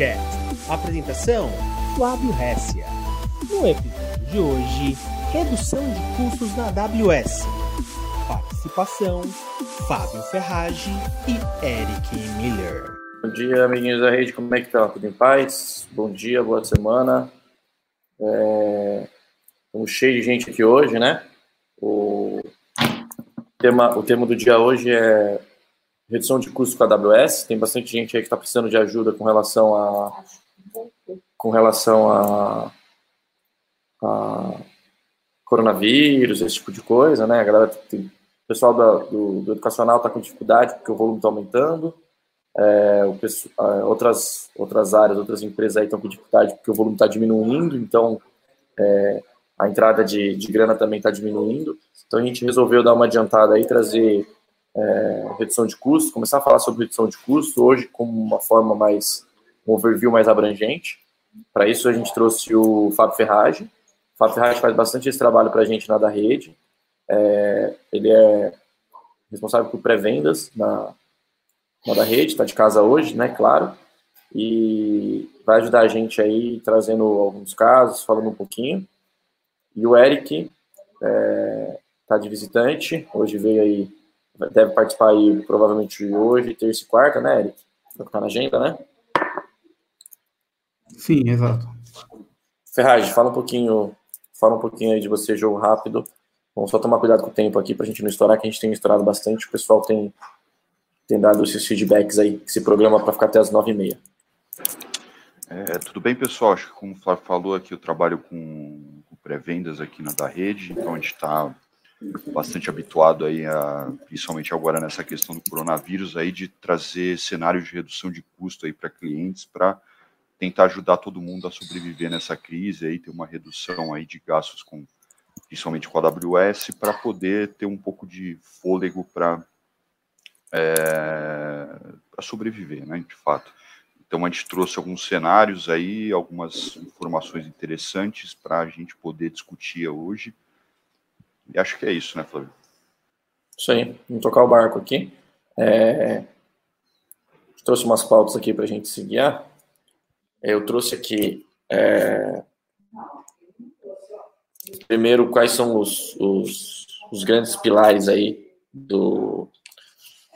Podcast. Apresentação: Flávio Hessia. No episódio de hoje, redução de custos na AWS. Participação: Fábio Ferragi e Eric Miller. Bom dia, amiguinhos da rede, como é que tá? Tudo em paz? Bom dia, boa semana. É... Estamos cheios de gente aqui hoje, né? O tema, o tema do dia hoje é redução de custos com a AWS. Tem bastante gente aí que está precisando de ajuda com relação a com relação a, a coronavírus, esse tipo de coisa, né? A galera tem, o pessoal da, do, do, educacional está com dificuldade porque o volume está aumentando. É, o, outras outras áreas, outras empresas aí estão com dificuldade porque o volume está diminuindo. Então é, a entrada de, de grana também está diminuindo. Então a gente resolveu dar uma adiantada aí, trazer é, redução de custo, começar a falar sobre redução de custo hoje como uma forma mais, um overview mais abrangente. Para isso a gente trouxe o Fábio Ferrage. O Fábio Ferrage faz bastante esse trabalho para a gente na da rede. É, ele é responsável por pré-vendas na, na da rede, está de casa hoje, né, claro, e vai ajudar a gente aí trazendo alguns casos, falando um pouquinho. E o Eric está é, tá de visitante, hoje veio aí deve participar aí provavelmente hoje, terça e quarta, né, Eric? Vai ficar na agenda, né? Sim, exato. Ferrari, fala um pouquinho, fala um pouquinho aí de você, jogo rápido. Vamos só tomar cuidado com o tempo aqui para a gente não estourar, que a gente tem estourado bastante. O pessoal tem, tem dado esses feedbacks aí, esse programa para ficar até as nove e meia. É, tudo bem, pessoal? Acho que como o Flávio falou aqui, eu trabalho com, com pré-vendas aqui na da rede, então a gente está bastante habituado aí, a, principalmente agora nessa questão do coronavírus, aí de trazer cenários de redução de custo aí para clientes, para tentar ajudar todo mundo a sobreviver nessa crise, aí ter uma redução aí de gastos com, principalmente com a AWS, para poder ter um pouco de fôlego para é, para sobreviver, né, de fato. Então a gente trouxe alguns cenários aí, algumas informações interessantes para a gente poder discutir hoje. E acho que é isso, né, Flávio? Isso aí, vamos tocar o barco aqui. É... Trouxe umas pautas aqui para a gente seguir. Ah, eu trouxe aqui. É... Primeiro, quais são os, os, os grandes pilares aí do,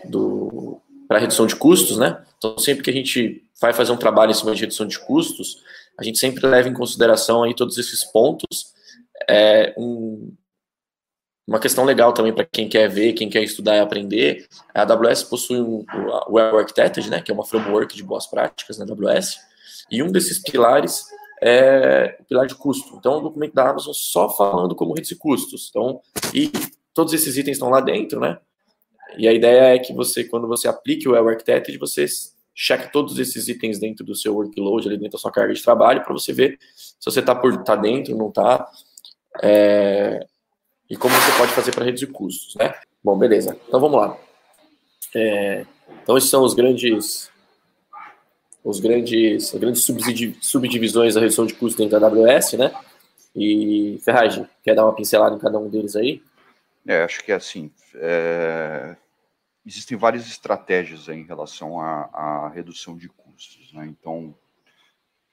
do para redução de custos, né? Então, sempre que a gente vai fazer um trabalho em cima de redução de custos, a gente sempre leva em consideração aí todos esses pontos. É, um, uma questão legal também para quem quer ver, quem quer estudar e aprender, a AWS possui um, o Web Architected, né, que é uma framework de boas práticas na AWS, e um desses pilares é o pilar de custo. Então, o documento da Amazon só falando como reduzir custos. Então, e todos esses itens estão lá dentro, né? E a ideia é que você, quando você aplique o Web Architected, você cheque todos esses itens dentro do seu workload, ali dentro da sua carga de trabalho, para você ver se você está tá dentro, não está. É, e como você pode fazer para reduzir custos, né? Bom, beleza. Então vamos lá. É, então esses são os grandes os grandes as grandes subdivisões da redução de custos dentro da AWS, né? E Ferragem, quer dar uma pincelada em cada um deles aí? É, acho que é assim. É... Existem várias estratégias em relação à, à redução de custos, né? Então,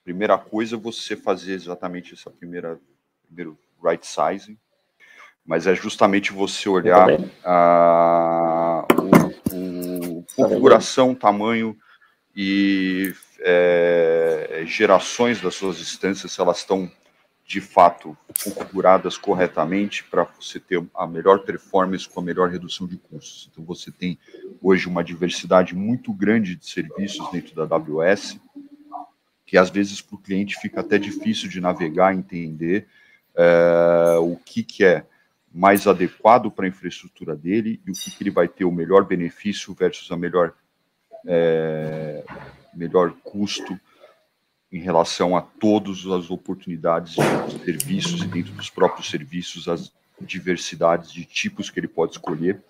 primeira coisa, você fazer exatamente essa primeira primeiro right sizing, mas é justamente você olhar a, o, o configuração, tamanho e é, gerações das suas instâncias, se elas estão de fato configuradas corretamente para você ter a melhor performance com a melhor redução de custos. Então você tem hoje uma diversidade muito grande de serviços dentro da AWS, que às vezes para o cliente fica até difícil de navegar, entender é, o que, que é mais adequado para a infraestrutura dele e o que, que, ele vai ter o melhor benefício versus a melhor, é, melhor custo em relação a todas as oportunidades de serviços e dentro dos próprios serviços, as diversidades de tipos que ele pode escolher.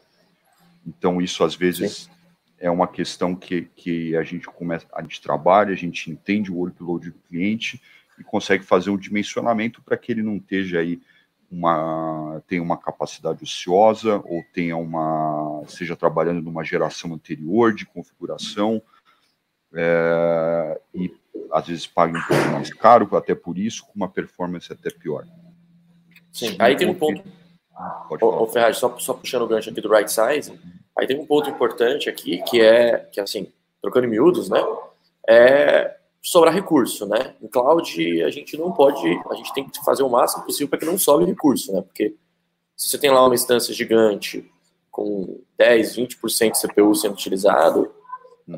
Então, isso às vezes Sim. é uma questão que, que a gente começa, a gente trabalha, a gente entende o workload do cliente e consegue fazer um dimensionamento para que ele não esteja aí uma, tenha uma capacidade ociosa ou tenha uma seja trabalhando numa geração anterior de configuração é, e às vezes pague um pouco mais caro, até por isso, com uma performance até pior. Sim, aí tem um ponto. Pode falar. Ô, Ferraz, só, só puxando o gancho aqui do right size, aí tem um ponto importante aqui que é que assim, trocando em miúdos, né? É sobrar recurso, né? Em cloud a gente não pode, a gente tem que fazer o máximo possível para que não sobre recurso, né? Porque se você tem lá uma instância gigante com 10, 20% de CPU sendo utilizado,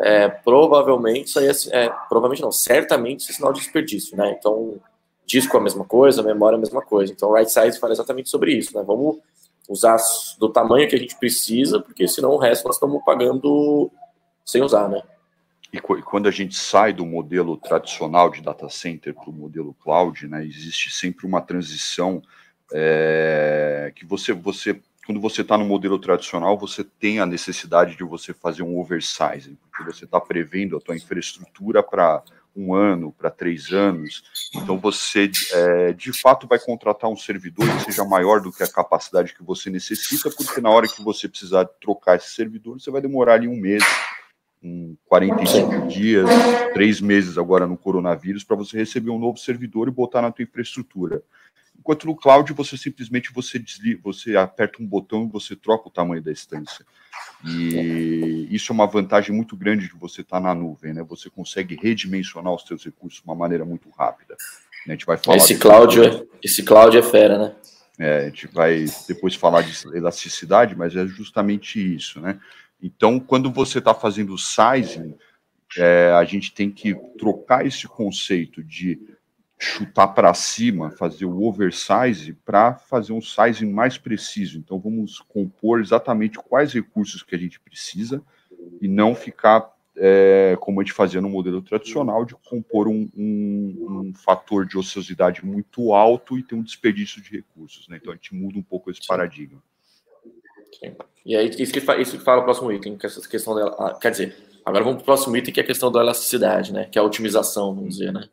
é, provavelmente isso aí é, é, provavelmente não, certamente isso é sinal de desperdício, né? Então, disco é a mesma coisa, memória é a mesma coisa. Então, o right size fala exatamente sobre isso, né? Vamos usar do tamanho que a gente precisa, porque senão o resto nós estamos pagando sem usar, né? E quando a gente sai do modelo tradicional de data center para o modelo cloud, né, existe sempre uma transição é, que você, você quando você está no modelo tradicional, você tem a necessidade de você fazer um oversizing, porque você está prevendo a tua infraestrutura para um ano, para três anos. Então você, é, de fato, vai contratar um servidor que seja maior do que a capacidade que você necessita, porque na hora que você precisar trocar esse servidor, você vai demorar ali um mês, um 45 dias, três meses agora no coronavírus, para você receber um novo servidor e botar na tua infraestrutura. Enquanto no cloud você simplesmente você desliga, você aperta um botão e você troca o tamanho da instância. E isso é uma vantagem muito grande de você estar na nuvem, né? Você consegue redimensionar os seus recursos de uma maneira muito rápida. A gente vai falar esse cloud, é, esse cloud é fera, né? É, a gente vai depois falar de elasticidade, mas é justamente isso, né? Então, quando você está fazendo sizing, é, a gente tem que trocar esse conceito de chutar para cima, fazer o oversize para fazer um sizing mais preciso. Então vamos compor exatamente quais recursos que a gente precisa e não ficar é, como a gente fazia no modelo tradicional de compor um, um, um, fator de ociosidade muito alto e ter um desperdício de recursos. Né? Então a gente muda um pouco esse Sim. paradigma. E aí isso que, isso que fala o próximo item, que é essa questão dela. Ah, quer dizer, agora vamos para o próximo item que é a questão da elasticidade, né? Que é a otimização, vamos dizer, né?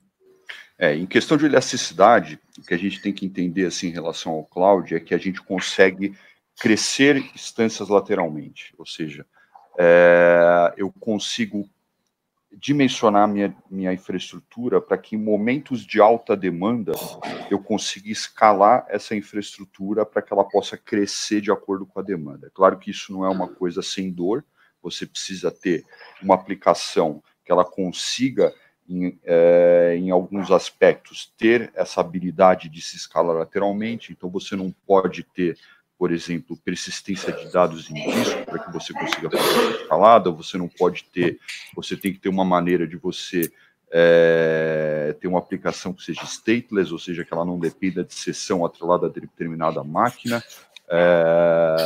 É, em questão de elasticidade, o que a gente tem que entender assim em relação ao cloud é que a gente consegue crescer instâncias lateralmente, ou seja, é, eu consigo dimensionar minha, minha infraestrutura para que em momentos de alta demanda eu consiga escalar essa infraestrutura para que ela possa crescer de acordo com a demanda. É claro que isso não é uma coisa sem dor, você precisa ter uma aplicação que ela consiga em, é, em, alguns aspectos, ter essa habilidade de se escalar lateralmente. Então, você não pode ter, por exemplo, persistência de dados em disco para que você consiga fazer escalada, você não pode ter, você tem que ter uma maneira de você é, ter uma aplicação que seja stateless, ou seja, que ela não dependa de sessão atrelada a determinada máquina. É,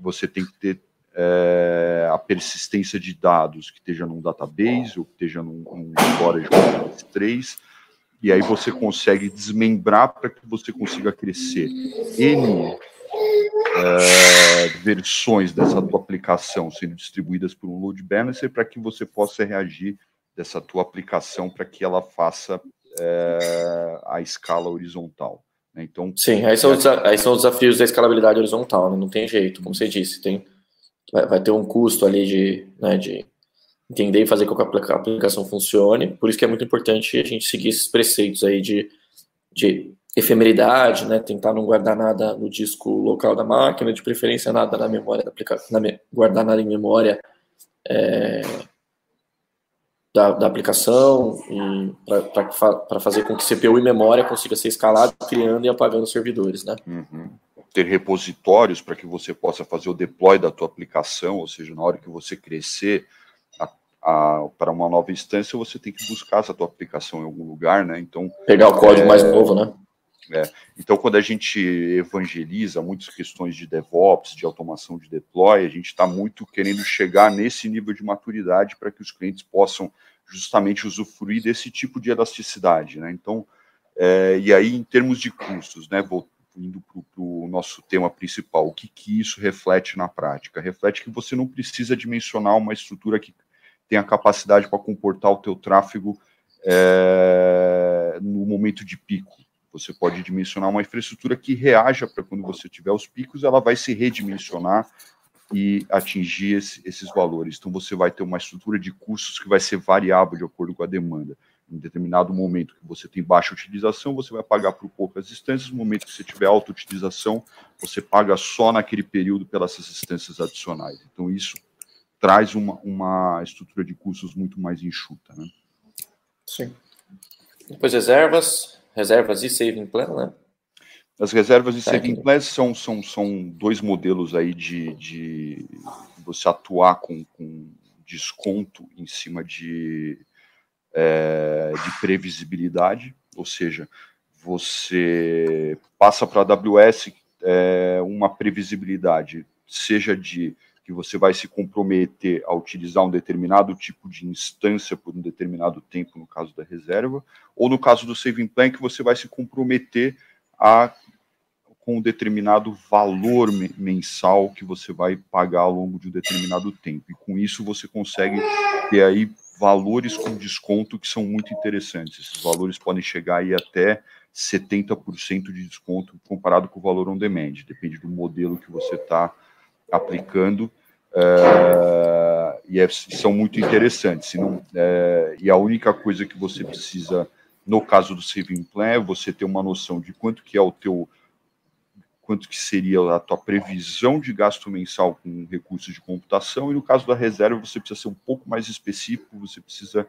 você tem que ter é, a persistência de dados que esteja num database ou que esteja num, num storage S3, e aí você consegue desmembrar para que você consiga crescer N é, versões dessa tua aplicação sendo distribuídas por um load balancer para que você possa reagir dessa tua aplicação para que ela faça é, a escala horizontal. Né? Então, Sim, aí são, aí são os desafios da escalabilidade horizontal, né? não tem jeito, como você disse, tem vai, vai ter um custo ali de, né, de entender e fazer com que a aplicação funcione. Por isso que é muito importante a gente seguir esses preceitos aí de, de efemeridade, né, tentar não guardar nada no disco local da máquina, de preferência nada na memória da aplicação, guardar nada em memória é, da, da, aplicação para fazer com que CPU e memória consiga ser escalado, criando e apagando servidores, né? Uhum ter repositórios para que você possa fazer o deploy da tua aplicação, ou seja, na hora que você crescer para uma nova instância, você tem que buscar essa tua aplicação em algum lugar, né? Então pegar o código é, mais novo, né? É, então, quando a gente evangeliza muitas questões de DevOps, de automação de deploy, a gente está muito querendo chegar nesse nível de maturidade para que os clientes possam justamente usufruir desse tipo de elasticidade, né? Então, é, e aí, em termos de custos, né? Vou indo para o nosso tema principal, o que, que isso reflete na prática? Reflete que você não precisa dimensionar uma estrutura que tenha capacidade para comportar o teu tráfego é, no momento de pico. Você pode dimensionar uma infraestrutura que reaja para quando você tiver os picos, ela vai se redimensionar e atingir esse, esses valores. Então, você vai ter uma estrutura de custos que vai ser variável de acordo com a demanda. Em determinado momento que você tem baixa utilização, você vai pagar por poucas instâncias. No momento que você tiver alta utilização, você paga só naquele período pelas instâncias adicionais. Então, isso traz uma, uma estrutura de custos muito mais enxuta. Né? Sim. Depois reservas, reservas e saving plan, né? As reservas e saving plans são, são, são dois modelos aí de, de você atuar com, com desconto em cima de, é, de previsibilidade, ou seja, você passa para a AWS é, uma previsibilidade, seja de que você vai se comprometer a utilizar um determinado tipo de instância por um determinado tempo, no caso da reserva, ou no caso do saving plan, que você vai se comprometer a com um determinado valor mensal que você vai pagar ao longo de um determinado tempo. E com isso você consegue ter aí valores com desconto que são muito interessantes. Esses valores podem chegar aí até 70% de desconto comparado com o valor on demand. Depende do modelo que você está aplicando. É, e é, são muito interessantes. Não, é, e a única coisa que você precisa, no caso do saving plan, é você ter uma noção de quanto que é o teu quanto que seria a tua previsão de gasto mensal com recursos de computação, e no caso da reserva você precisa ser um pouco mais específico, você precisa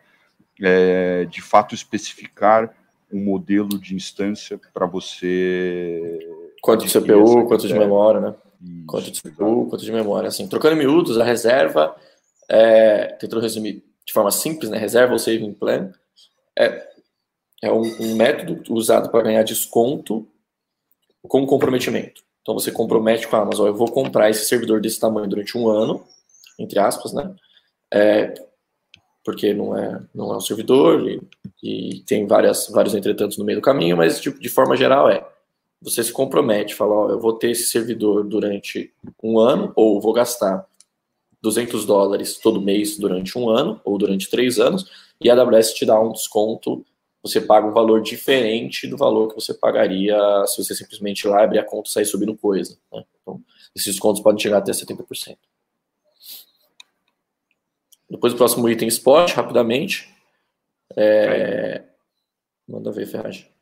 é, de fato especificar um modelo de instância para você. Quanto de CPU, quanto de memória, né? Isso, quanto de CPU, quanto de memória. Assim, trocando miúdos, a reserva, é, tentando resumir de forma simples, né? Reserva ou saving plan é, é um, um método usado para ganhar desconto com comprometimento. Então você compromete com a Amazon, eu vou comprar esse servidor desse tamanho durante um ano, entre aspas, né? É, porque não é, não é um servidor e, e, tem várias, vários entretantos no meio do caminho, mas de, de forma geral é você se compromete, fala, ó, eu vou ter esse servidor durante um ano, ou vou gastar 200 dólares todo mês durante um ano, ou durante três anos, e a AWS te dá um desconto, você paga um valor diferente do valor que você pagaria se você simplesmente lá abrir a conta e sair subindo coisa. Né? Então, esses descontos podem chegar até 70%. Depois o próximo item, spot, rapidamente. É... Manda ver, Ferragem.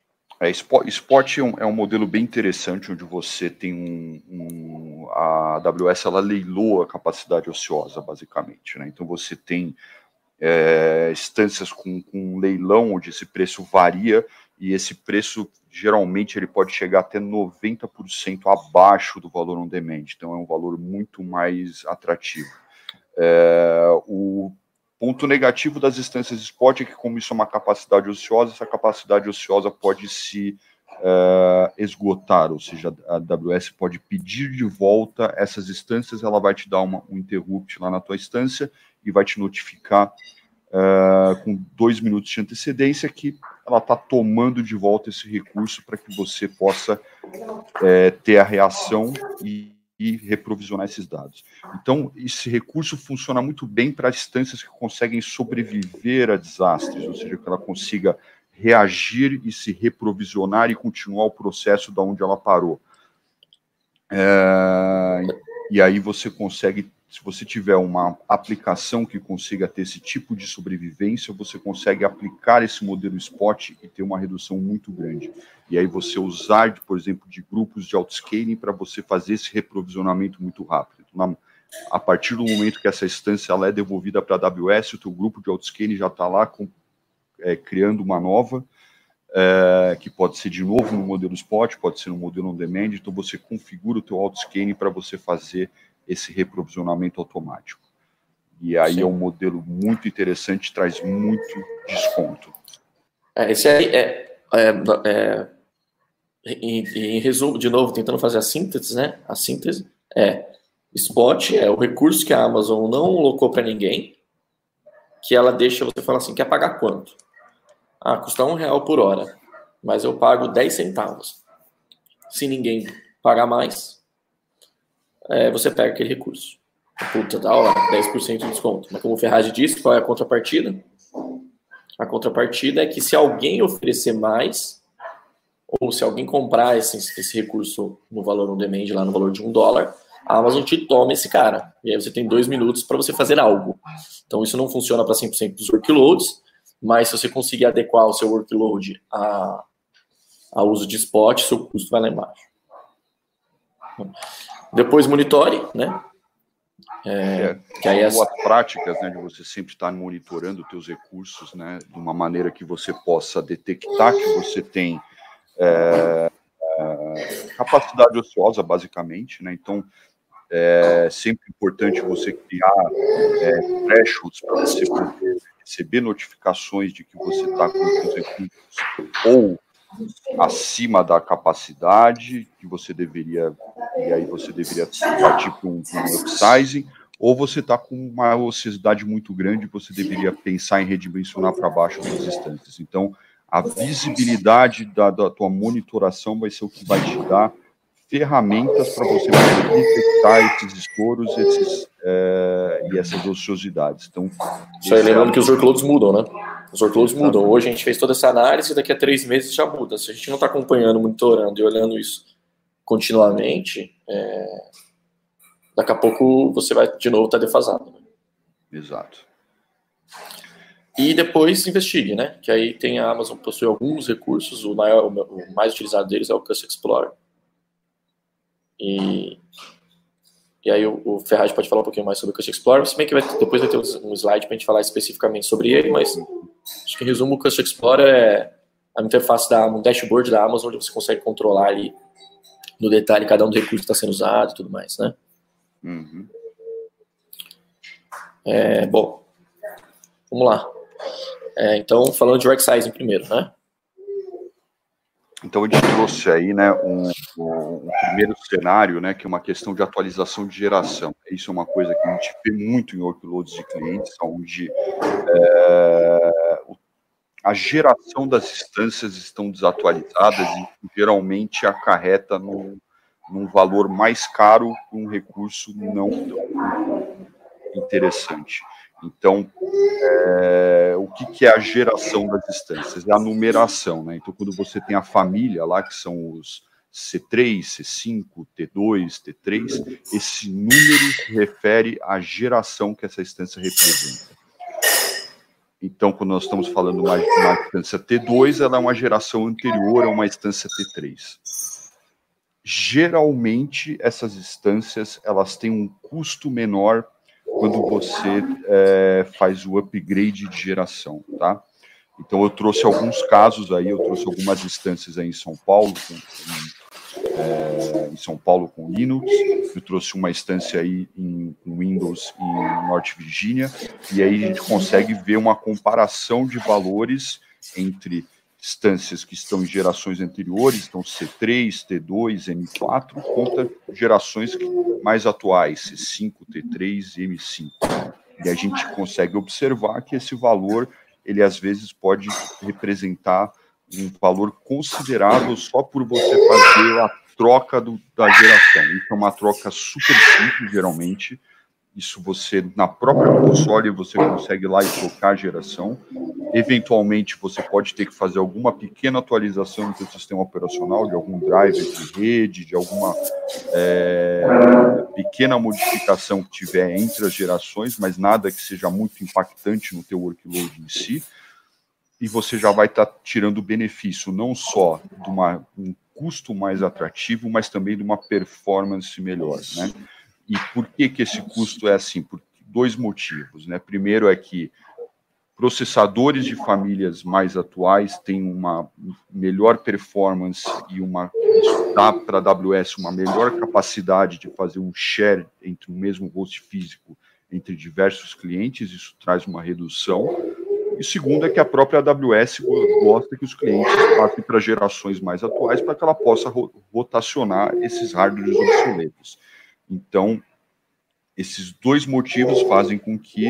É, Spot é um, é um, modelo bem interessante, onde você tem um, um, a AWS ela leiloa a capacidade ociosa, basicamente. Né? Então você tem é, instâncias com, com leilão, onde esse preço varia, e esse preço geralmente ele pode chegar até 90% abaixo do valor on demand, então é um valor muito mais atrativo. É, o Ponto negativo das instâncias spot é que, como isso é uma capacidade ociosa, essa capacidade ociosa pode se uh, esgotar, ou seja, a AWS pode pedir de volta essas instâncias, ela vai te dar uma, um interrupt lá na tua instância e vai te notificar uh, com dois minutos de antecedência que ela está tomando de volta esse recurso para que você possa uh, ter a reação e e reprovisionar esses dados. Então, esse recurso funciona muito bem para instâncias que conseguem sobreviver a desastres, ou seja, que ela consiga reagir e se reprovisionar e continuar o processo da onde ela parou. É, e aí você consegue se você tiver uma aplicação que consiga ter esse tipo de sobrevivência, você consegue aplicar esse modelo spot e ter uma redução muito grande. E aí você usar, por exemplo, de grupos de autoscaling para você fazer esse reprovisionamento muito rápido. Então, a partir do momento que essa instância é devolvida para a AWS, o teu grupo de autoscaling já está lá com, é, criando uma nova, é, que pode ser de novo no modelo spot, pode ser no modelo on demand, então você configura o teu autoscaling para você fazer esse reprovisionamento automático. E aí Sim. é um modelo muito interessante, traz muito desconto. É, esse aí é, é, é em, em, resumo, de novo, tentando fazer a síntese, né? A síntese é spot é o recurso que a Amazon não locou para ninguém, que ela deixa você falar assim, quer pagar quanto? Ah, custa um real por hora, mas eu pago 10 centavos. Se ninguém pagar mais, é, você pega aquele recurso. Puta, dá lá, 10% de desconto. Mas como o Ferrari disse, qual é a contrapartida? A contrapartida é que se alguém oferecer mais, ou se alguém comprar esse, esse recurso no valor on demand, lá no valor de um dólar, a Amazon te toma esse cara. E aí você tem dois minutos para você fazer algo. Então isso não funciona para 100% dos workloads, mas se você conseguir adequar o seu workload a, a uso de spot, seu custo vai lá embaixo. Depois monitore, né? É, é, que aí as práticas, né, de você sempre estar monitorando os teus recursos, né, de uma maneira que você possa detectar que você tem é, é, capacidade ociosa, basicamente, né, então é sempre importante você criar é, thresholds para você poder receber notificações de que você está com os recursos ou acima da capacidade que você deveria, e aí você deveria partir para um, um upsizing, ou você está com uma ociosidade muito grande, você deveria pensar em redimensionar para baixo as instâncias. Então, a visibilidade da, da tua monitoração vai ser o que vai te dar ferramentas para você poder detectar esses estouros esses, é, e essas ociosidades. Então, Só lembrando é... que os workloads mudam, né? Os workloads Exatamente. mudam. Hoje a gente fez toda essa análise, daqui a três meses já muda. Se a gente não está acompanhando, monitorando e olhando isso continuamente, é... daqui a pouco você vai de novo estar tá defasado. Né? Exato. E depois investigue, né? Que aí tem a Amazon possui alguns recursos, o, maior, o mais utilizado deles é o Custom Explorer e, e aí o, o Ferraz pode falar um pouquinho mais sobre o Custom Explorer, se bem que vai, depois vai ter um slide para a gente falar especificamente sobre ele, mas acho que em resumo o Custom Explorer é a interface da um dashboard da Amazon onde você consegue controlar ali no detalhe cada um dos recursos que está sendo usado e tudo mais, né? Uhum. É, bom, vamos lá. É, então, falando de right sizing primeiro, né? Então, a gente trouxe aí né, um, um, primeiro cenário, né, que é uma questão de atualização de geração. Isso é uma coisa que a gente vê muito em workloads de clientes, onde é, a geração das instâncias estão desatualizadas e geralmente acarreta num, num valor mais caro um recurso não tão interessante. Então, é, o que, que, é a geração das instâncias? É a numeração, né? Então, quando você tem a família lá, que são os C3, C5, T2, T3, esse número se refere à geração que essa instância representa. Então, quando nós estamos falando de uma, uma instância T2, ela é uma geração anterior a uma instância T3. Geralmente, essas instâncias elas têm um custo menor quando você é, faz o upgrade de geração, tá? Então eu trouxe alguns casos aí, eu trouxe algumas instâncias aí em São Paulo, com, é, em São Paulo com Linux, eu trouxe uma instância aí em, em Windows em Norte Virginia, e aí a gente consegue ver uma comparação de valores entre instâncias que estão em gerações anteriores, então C3, T2, M4, contra gerações mais atuais, C5, T3 e M5. E a gente consegue observar que esse valor, ele às vezes pode representar um valor considerável só por você fazer a troca do, da geração. Isso é uma troca super simples, geralmente, isso você, na própria console, você consegue lá e trocar a geração. Eventualmente, você pode ter que fazer alguma pequena atualização do seu sistema operacional, de algum driver de rede, de alguma é, pequena modificação que tiver entre as gerações, mas nada que seja muito impactante no teu workload em si. E você já vai estar tá tirando benefício não só de uma, um custo mais atrativo, mas também de uma performance melhor, né? E por que, que esse custo é assim? Por dois motivos. Né? Primeiro é que processadores de famílias mais atuais têm uma melhor performance e uma dá para a AWS uma melhor capacidade de fazer um share entre o mesmo host físico entre diversos clientes, isso traz uma redução. E segundo é que a própria AWS gosta que os clientes passem para gerações mais atuais para que ela possa rotacionar esses hardwares obsoletos. Então, esses dois motivos fazem com que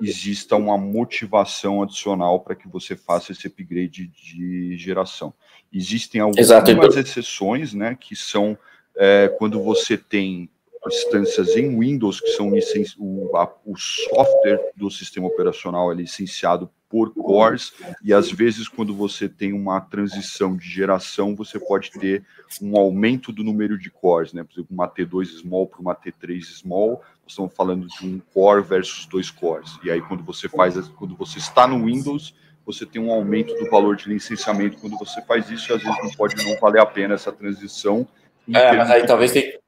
exista uma motivação adicional para que você faça esse upgrade de geração. Existem algumas Exato. exceções, né, que são é, quando você tem instâncias em Windows que são o, a, o software do sistema operacional é licenciado por cores, e às vezes, quando você tem uma transição de geração, você pode ter um aumento do número de cores, né? Por exemplo, uma T2 small para uma T3 small, nós estamos falando de um core versus dois cores. E aí, quando você faz, quando você está no Windows, você tem um aumento do valor de licenciamento quando você faz isso, e às vezes não pode não valer a pena essa transição. É, mas aí talvez tem,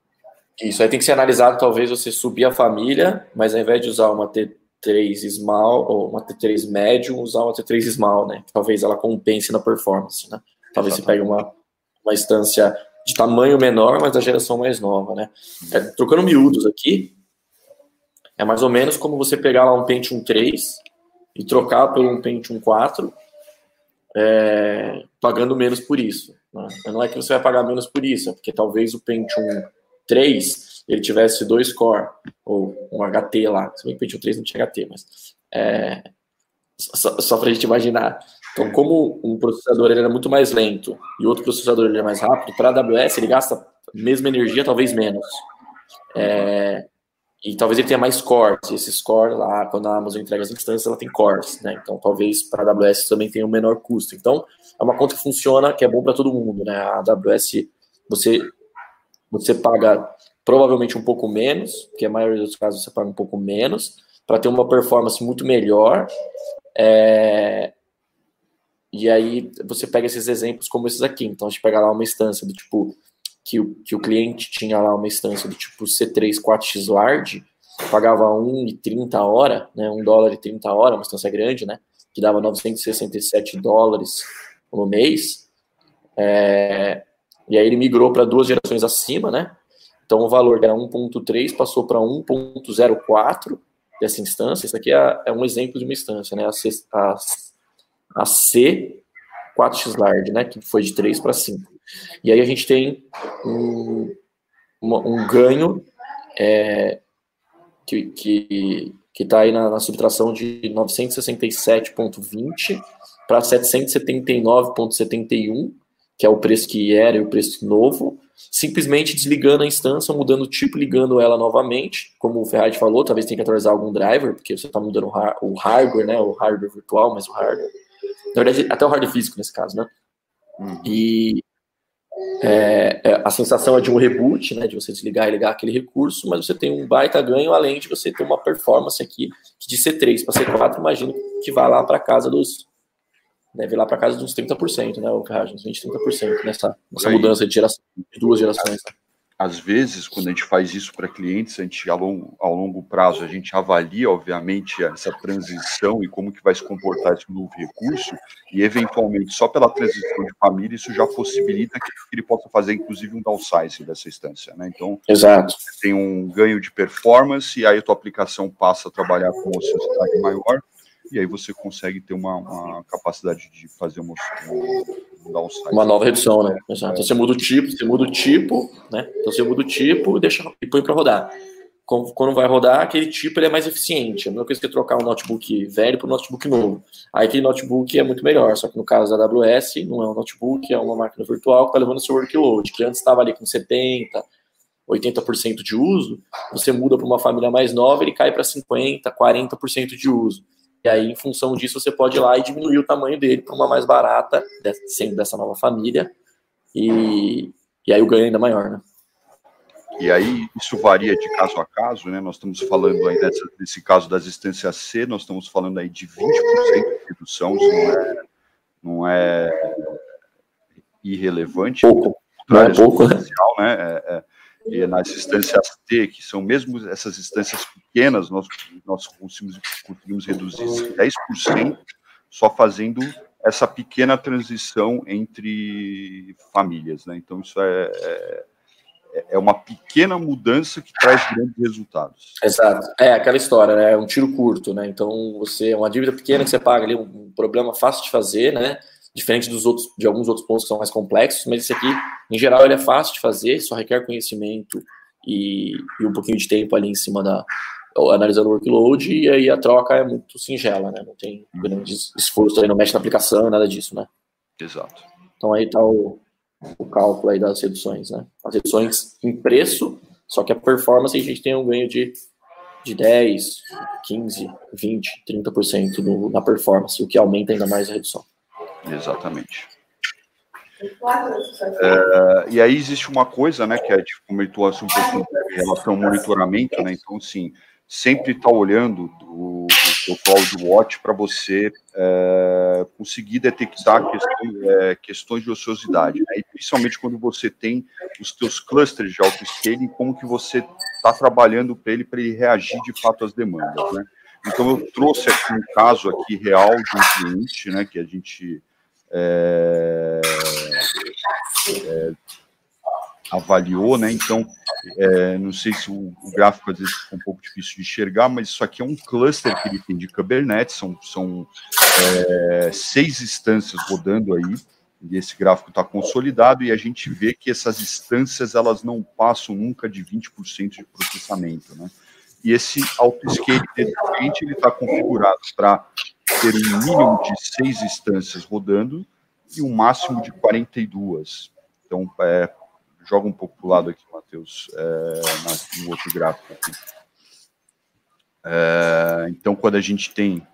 isso aí tem que ser analisado, talvez você subir a família, mas ao invés de usar uma T3 small ou uma T3 médium, usar uma T3 small, né? Talvez ela compense na performance, né? Talvez Exatamente. você pegue uma, uma instância de tamanho menor, mas da geração mais nova, né? É, trocando miúdos aqui, é mais ou menos como você pegar lá um Pentium 3 e trocar por um Pentium 4, é, pagando menos por isso. Né? Não é que você vai pagar menos por isso, é porque talvez o Pentium 3 ele tivesse dois core, ou um HT lá. Se bem que o Pentium 3 não tinha HT, mas é, só, só para a gente imaginar. Então, como um processador ele era muito mais lento e outro processador ele é mais rápido, para a AWS ele gasta a mesma energia, talvez menos. É, e talvez ele tenha mais cores. E esses cores lá, quando a Amazon entrega as instâncias, ela tem cores, né? Então, talvez para a AWS também tenha um menor custo. Então, é uma conta que funciona, que é bom para todo mundo, né? A AWS, você, você paga provavelmente um pouco menos, que a maioria dos casos você paga um pouco menos, para ter uma performance muito melhor. É, e aí você pega esses exemplos como esses aqui. Então a gente pega lá uma instância do tipo que o, que o cliente tinha lá uma instância do tipo C3 4x Large, pagava 1,30 a hora, né, 1 dólar e 30 a hora, uma instância grande, né, que dava 967 dólares no mês. É, e aí ele migrou para duas gerações acima, né? Então o valor era 1.3 passou para 1.04 dessa instância. Isso aqui é, é, um exemplo de uma instância, né? A, C, a, a C 4x large, né? Que foi de 3 para 5. E aí a gente tem um, um ganho é, que, que, que tá aí na, na subtração de 967,20 para 779,71, que é o preço que era e o preço novo, simplesmente desligando a instância, mudando o tipo, ligando ela novamente, como o Ferrari falou, talvez tenha que atualizar algum driver, porque você está mudando o hardware, né, o hardware virtual, mas o hardware, na verdade, até o hardware físico nesse caso, né, uhum. e é, é, a sensação é de um reboot, né, de você desligar e ligar aquele recurso, mas você tem um baita ganho, além de você ter uma performance aqui que de C3 para C4, imagino que vai lá para casa dos deve ir lá para casa de uns 30%, né, o Ferragem, uns 20, 30% nessa, nessa mudança de, geração, de duas gerações. Às vezes, quando a gente faz isso para clientes, a gente, ao longo, ao longo prazo, a gente avalia, obviamente, essa transição e como que vai se comportar esse novo recurso, e, eventualmente, só pela transição de família, isso já possibilita que ele possa fazer, inclusive, um downsizing dessa instância, né? Então, Exato. você tem um ganho de performance, e aí a tua aplicação passa a trabalhar com uma ociosidade maior, e aí você consegue ter uma, uma capacidade de fazer uma, uma, uma nova redução, né? Exato. Então você muda o tipo, você muda o tipo, né? Então você muda o tipo deixa, e põe para rodar. Quando vai rodar, aquele tipo ele é mais eficiente. É a mesma coisa que trocar um notebook velho para um notebook novo. Aí aquele notebook é muito melhor, só que no caso da AWS, não é um notebook, é uma máquina virtual que está levando seu workload, que antes estava ali com 70%, 80% de uso, você muda para uma família mais nova, ele cai para 50%, 40% de uso. E aí, em função disso, você pode ir lá e diminuir o tamanho dele para uma mais barata, sendo dessa nova família. E, e aí o ganho é ainda maior, né? E aí isso varia de caso a caso, né? Nós estamos falando aí desse, desse caso das instâncias C, nós estamos falando aí de 20% de redução, isso não é, não é irrelevante. Pouco. Não é pouco, né? né? É, é, e nas instâncias T, que são mesmo essas instâncias pequenas, nós, nós conseguimos, conseguimos reduzir 10% só fazendo essa pequena transição entre famílias. Né? Então, isso é, é, é uma pequena mudança que traz grandes resultados. Exato. É aquela história, né? É um tiro curto, né? Então, você é uma dívida pequena que você paga ali, um problema fácil de fazer, né? Diferente dos outros, de alguns outros pontos que são mais complexos, mas esse aqui, em geral, ele é fácil de fazer, só requer conhecimento e, e um pouquinho de tempo ali em cima da analisando o workload e aí a troca é muito singela, né? Não tem grande esforço aí, não mexe na aplicação, nada disso, né? Exato. Então aí tá o, o cálculo aí das reduções, né? As reduções em preço, só que a performance a gente tem um ganho de, de 10, 15, 20, 30% no, na performance, o que aumenta ainda mais a redução. Exatamente. É, e aí existe uma coisa, né, que a gente comentou assim, um pouco em relação ao monitoramento, né, então, assim, sempre estar tá olhando o, o o CloudWatch para você é, conseguir detectar questões, é, questões de ociosidade, né? e principalmente quando você tem os seus clusters de auto-scaling, como que você está trabalhando para ele, para ele reagir de fato às demandas, né? Então eu trouxe aqui um caso aqui real de um cliente, né, que a gente é, é, avaliou, né? Então, é, não sei se o, o, gráfico às vezes ficou um pouco difícil de enxergar, mas isso aqui é um cluster que ele tem de Kubernetes, são, são é, seis instâncias rodando aí, e esse gráfico está consolidado, e a gente vê que essas instâncias elas não passam nunca de 20% de processamento, né? E esse autoscale desse cliente ele está configurado para ter um mínimo de seis instâncias rodando e um máximo de 42. Então, é, joga um pouco para o lado aqui, Matheus, é, no outro gráfico aqui. É, então, quando a gente tem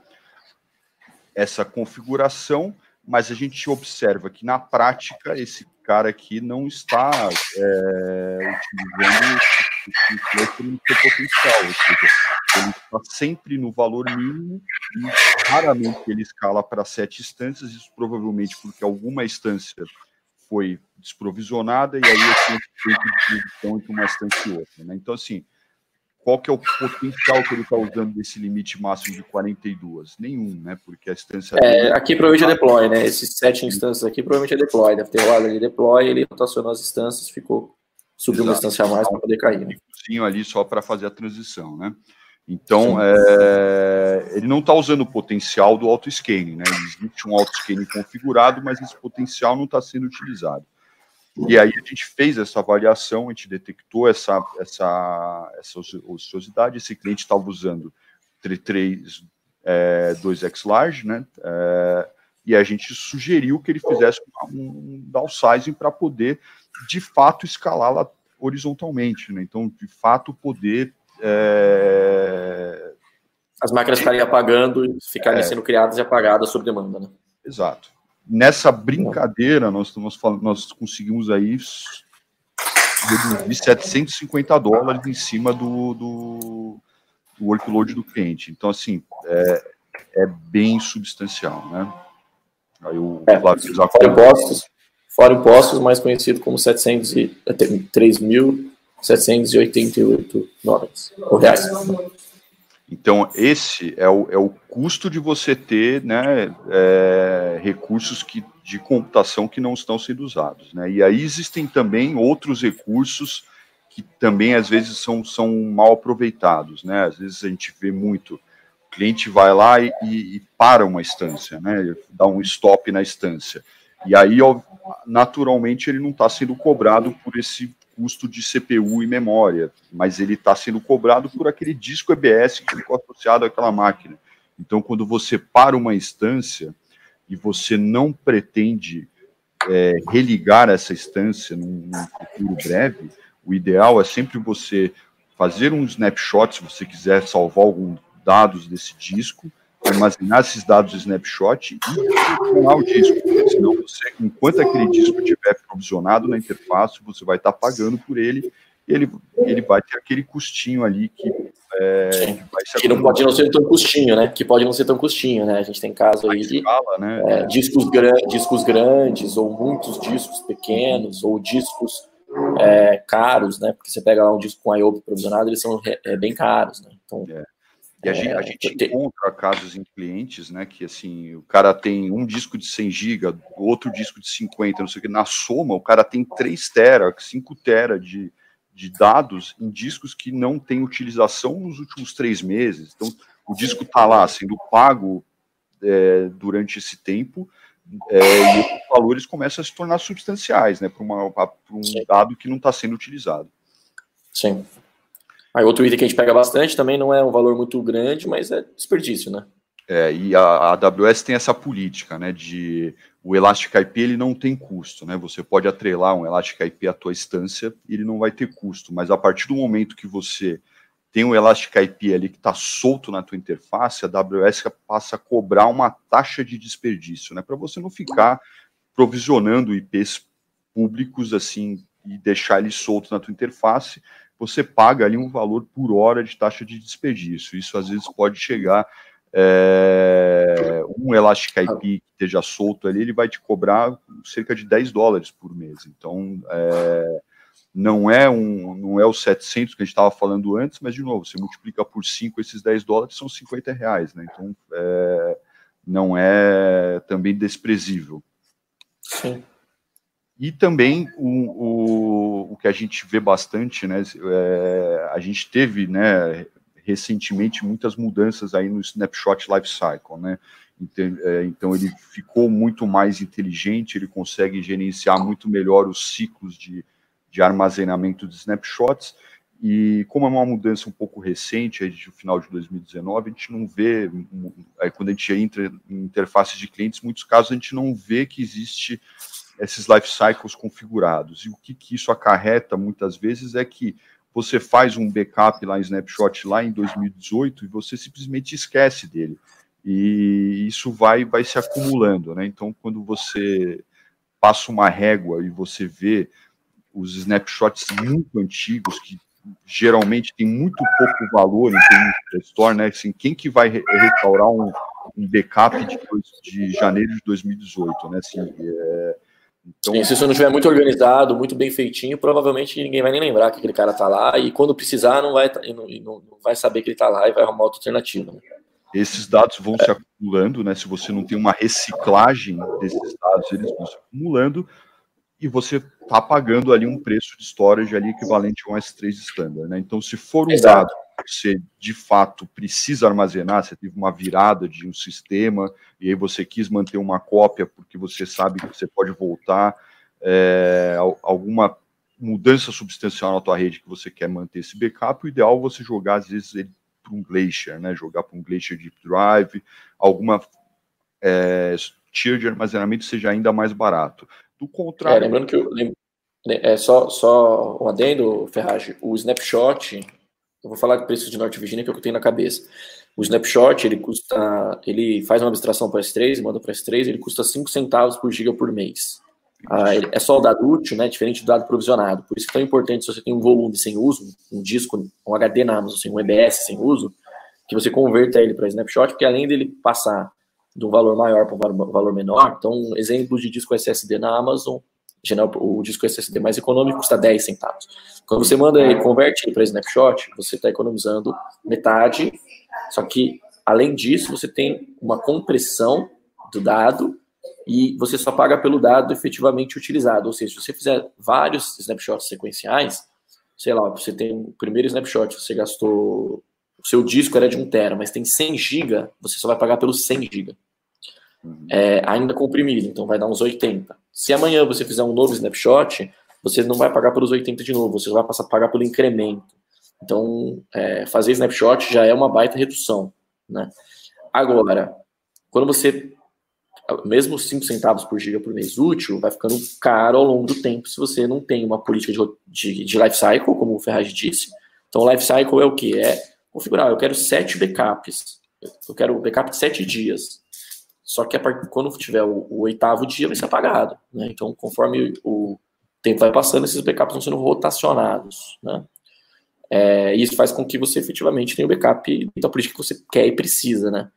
essa configuração, mas a gente observa que na prática esse cara aqui não está é, utilizando esse no seu potencial, ou seja, ele está sempre no valor mínimo e raramente ele escala para sete instâncias, isso provavelmente porque alguma instância foi desprovisionada e aí eu tenho feito de produção entre uma instância e outra. Né? Então, assim, qual que é o potencial que ele está usando desse limite máximo de 42? Nenhum, né? Porque a instância... É, aqui provavelmente é deploy, né? Esses sete instâncias aqui provavelmente é deploy. Deve ter o ordem de deploy, ele rotacionou as instâncias, ficou... Subiu uma instância a mais para poder cair. Né? ali só para fazer a transição, né? Então, é, ele não está usando o potencial do auto-scaling, né? Existe um auto-scaling configurado, mas esse potencial não está sendo utilizado. E aí a gente fez essa avaliação, a gente detectou essa, essa, essa ociosidade. Esse cliente estava usando 3, é, 2x large, né? É, e a gente sugeriu que ele fizesse um downsizing para poder, de fato, escalá-la horizontalmente, né? Então, de fato, poder é... As máquinas ficarem apagando e ficarem é... sendo criadas e apagadas sob demanda, né? Exato. Nessa brincadeira, nós, nós, nós conseguimos aí de 750 dólares em cima do, do, do workload do cliente. Então, assim, é, é bem substancial, né? Aí o é, Flávio impostos, fora impostos, mais conhecido como 700 e, 3 mil 788 dólares, ou reais. Então, esse é o, é o custo de você ter né, é, recursos que, de computação que não estão sendo usados. Né? E aí existem também outros recursos que também, às vezes, são, são mal aproveitados. Né? Às vezes a gente vê muito, o cliente vai lá e, e para uma instância, né? dá um stop na instância. E aí, naturalmente, ele não está sendo cobrado por esse custo de CPU e memória, mas ele está sendo cobrado por aquele disco EBS que ficou associado àquela máquina. Então, quando você para uma instância e você não pretende é, religar essa instância num, num futuro breve, o ideal é sempre você fazer um snapshot, se você quiser salvar alguns dados desse disco, armazenar esses dados de snapshot e funcionar o disco, senão você, enquanto aquele disco estiver provisionado na interface, você vai estar pagando por ele, e ele, ele vai ter aquele custinho ali que é, que não pode não ser tão custinho, né? Que pode não ser tão custinho, né? A gente tem caso aí de escala, né? é, discos, gran discos grandes, ou muitos discos pequenos, ou discos é, caros, né? Porque você pega lá um disco com IOP provisionado, eles são é, bem caros, né? Então, é. E a, é, gente, a gente encontra casos em clientes, né, que assim, o cara tem um disco de 100 GB, outro disco de 50, não sei o que, na soma o cara tem 3 tera, 5 tera de, de dados em discos que não tem utilização nos últimos três meses. Então, o disco está lá sendo pago é, durante esse tempo é, e os valores começam a se tornar substanciais, né, para um dado que não está sendo utilizado. Sim. Aí outro item que a gente pega bastante também não é um valor muito grande, mas é desperdício, né? É, e a, a AWS tem essa política, né, de o Elastic IP ele não tem custo, né? Você pode atrelar um Elastic IP à tua instância e ele não vai ter custo, mas a partir do momento que você tem um Elastic IP ali que está solto na tua interface, a AWS passa a cobrar uma taxa de desperdício, né? Para você não ficar provisionando IPs públicos assim e deixar ele solto na tua interface, você paga ali um valor por hora de taxa de desperdício. Isso às vezes pode chegar é, um Elastic IP que esteja solto ali, ele vai te cobrar cerca de 10 dólares por mês. Então, é, não é um não é os 700 que a gente estava falando antes, mas de novo, você multiplica por 5 esses 10 dólares, são 50 reais, né? Então, é, não é também desprezível. Sim. E também o, o, o que a gente vê bastante, né? É, a gente teve, né, recentemente muitas mudanças aí no snapshot life cycle, né? Então, é, então ele ficou muito mais inteligente, ele consegue gerenciar muito melhor os ciclos de, de armazenamento de snapshots. E como é uma mudança um pouco recente, aí de final de 2019, a gente não vê, aí quando a gente entra em interfaces de clientes, muitos casos a gente não vê que existe esses life cycles configurados. E o que, que isso acarreta muitas vezes é que você faz um backup lá em Snapshot lá em 2018 e você simplesmente esquece dele. E isso vai, vai se acumulando, né? Então, quando você passa uma régua e você vê os snapshots muito antigos que geralmente tem muito pouco valor em termos de store, né? Assim, quem que vai restaurar um, um backup de, de janeiro de 2018, né? Assim, é, então, se isso não estiver muito organizado, muito bem feitinho, provavelmente ninguém vai nem lembrar que aquele cara tá lá e quando precisar não vai, não, não vai saber que ele tá lá e vai arrumar outra alternativa. Né? Esses dados vão é. se acumulando, né? Se você não tem uma reciclagem desses dados, eles vão se acumulando e você tá pagando ali um preço de storage ali equivalente a um S3 standard, né? Então, se for um Exato. dado você de fato precisa armazenar, você teve uma virada de um sistema e aí você quis manter uma cópia porque você sabe que você pode voltar, é, alguma mudança substancial na tua rede que você quer manter esse backup, o ideal é você jogar às vezes ele para um Glacier, né? Jogar para um Glacier Deep Drive, alguma é, tier de armazenamento seja ainda mais barato. Do contrário. É, lembrando que eu, é só, só um adendo, Ferragem, o snapshot eu vou falar de preço de Norte Virginia, que é o que eu tenho na cabeça. O snapshot, ele custa, ele faz uma abstração para S3, manda para S3, ele custa 5 centavos por giga por mês. Ah, é só o dado útil, né, diferente do dado provisionado. Por isso que é tão importante, se você tem um volume sem uso, um disco, um HD na Amazon, assim, um EBS sem uso, que você converta ele para snapshot, porque além dele passar de um valor maior para um valor menor, então exemplos de disco SSD na Amazon, geral, o disco SSD mais econômico custa 10 centavos. Quando você manda e converte ele para snapshot, você está economizando metade, só que, além disso, você tem uma compressão do dado e você só paga pelo dado efetivamente utilizado. Ou seja, se você fizer vários snapshots sequenciais, sei lá, você tem o primeiro snapshot, você gastou, o seu disco era de 1 tera, mas tem 100 GB, você só vai pagar pelos 100 GB. Uhum. É, ainda comprimido, então vai dar uns 80. Se amanhã você fizer um novo snapshot, você não vai pagar pelos 80 de novo, você vai passar a pagar pelo incremento. Então, é, fazer snapshot já é uma baita redução. Né? Agora, quando você, mesmo 5 centavos por giga por mês útil, vai ficando caro ao longo do tempo se você não tem uma política de, de, de life cycle, como o Ferrari disse. Então, life cycle é o que? É configurar, eu quero 7 backups. Eu quero backup de 7 dias. Só que part... quando tiver o, o, oitavo dia, vai ser apagado. Né? Então, conforme o tempo vai passando, esses backups vão sendo rotacionados. Né? É, isso faz com que você efetivamente tenha o backup da política que você quer e precisa. Né?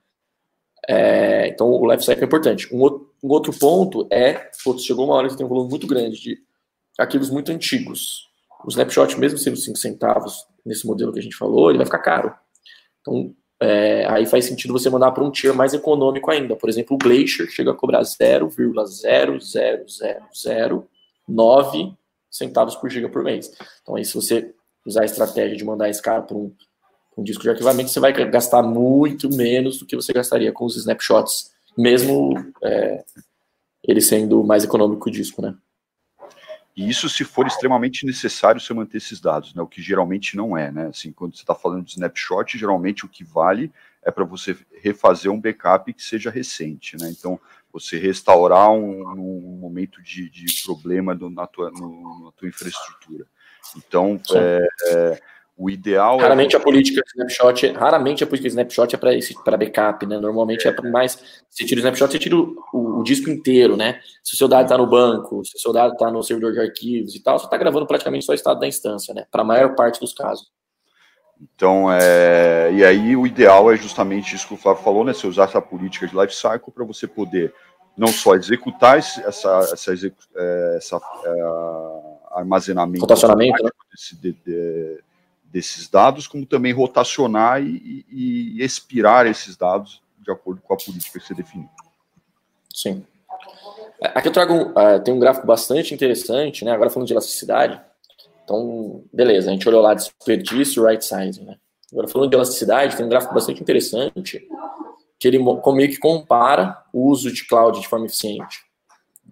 É, então, o lifecycle é importante. Um outro, um outro ponto é: putz, chegou uma hora que tem um volume muito grande de arquivos muito antigos. O snapshot, mesmo sendo 5 centavos, nesse modelo que a gente falou, ele vai ficar caro. Então, é, aí faz sentido você mandar para um tier mais econômico ainda. Por exemplo, o Glacier chega a cobrar 0,00009 centavos por giga por mês. Então aí se você usar a estratégia de mandar esse cara para um, um, disco de arquivamento, você vai gastar muito menos do que você gastaria com os snapshots, mesmo é, ele sendo mais econômico o disco, né? E isso se for extremamente necessário você manter esses dados, né? O que geralmente não é, né? Assim, quando você está falando de snapshot, geralmente o que vale é para você refazer um backup que seja recente, né? Então, você restaurar um, um momento de, de problema do, na, tua, no, na tua infraestrutura. Então, é, é, o ideal é raramente é... a política de snapshot, raramente a política de snapshot é para esse para backup, né? Normalmente é, é para mais você tira o snapshot, você tira o, o, o disco inteiro, né? Se o seu dado está no banco, se o seu dado está no servidor de arquivos e tal, você está gravando praticamente só o estado da instância, né? Para a maior parte dos casos. Então, é, e aí o ideal é justamente isso que o Flávio falou, né? Você usar essa política de life cycle para você poder não só executar esse, essa, essa, é, essa é, armazenamento desse, de, de, desses dados, como também rotacionar e, e, e, expirar esses dados de acordo com a política que você definiu. Sim. Aqui eu trago uh, tem um gráfico bastante interessante, né? Agora falando de elasticidade. Então, beleza, a gente olhou lá desperdício, right size, né? Agora falando de elasticidade, tem um gráfico bastante interessante que ele meio que compara o uso de cloud de forma eficiente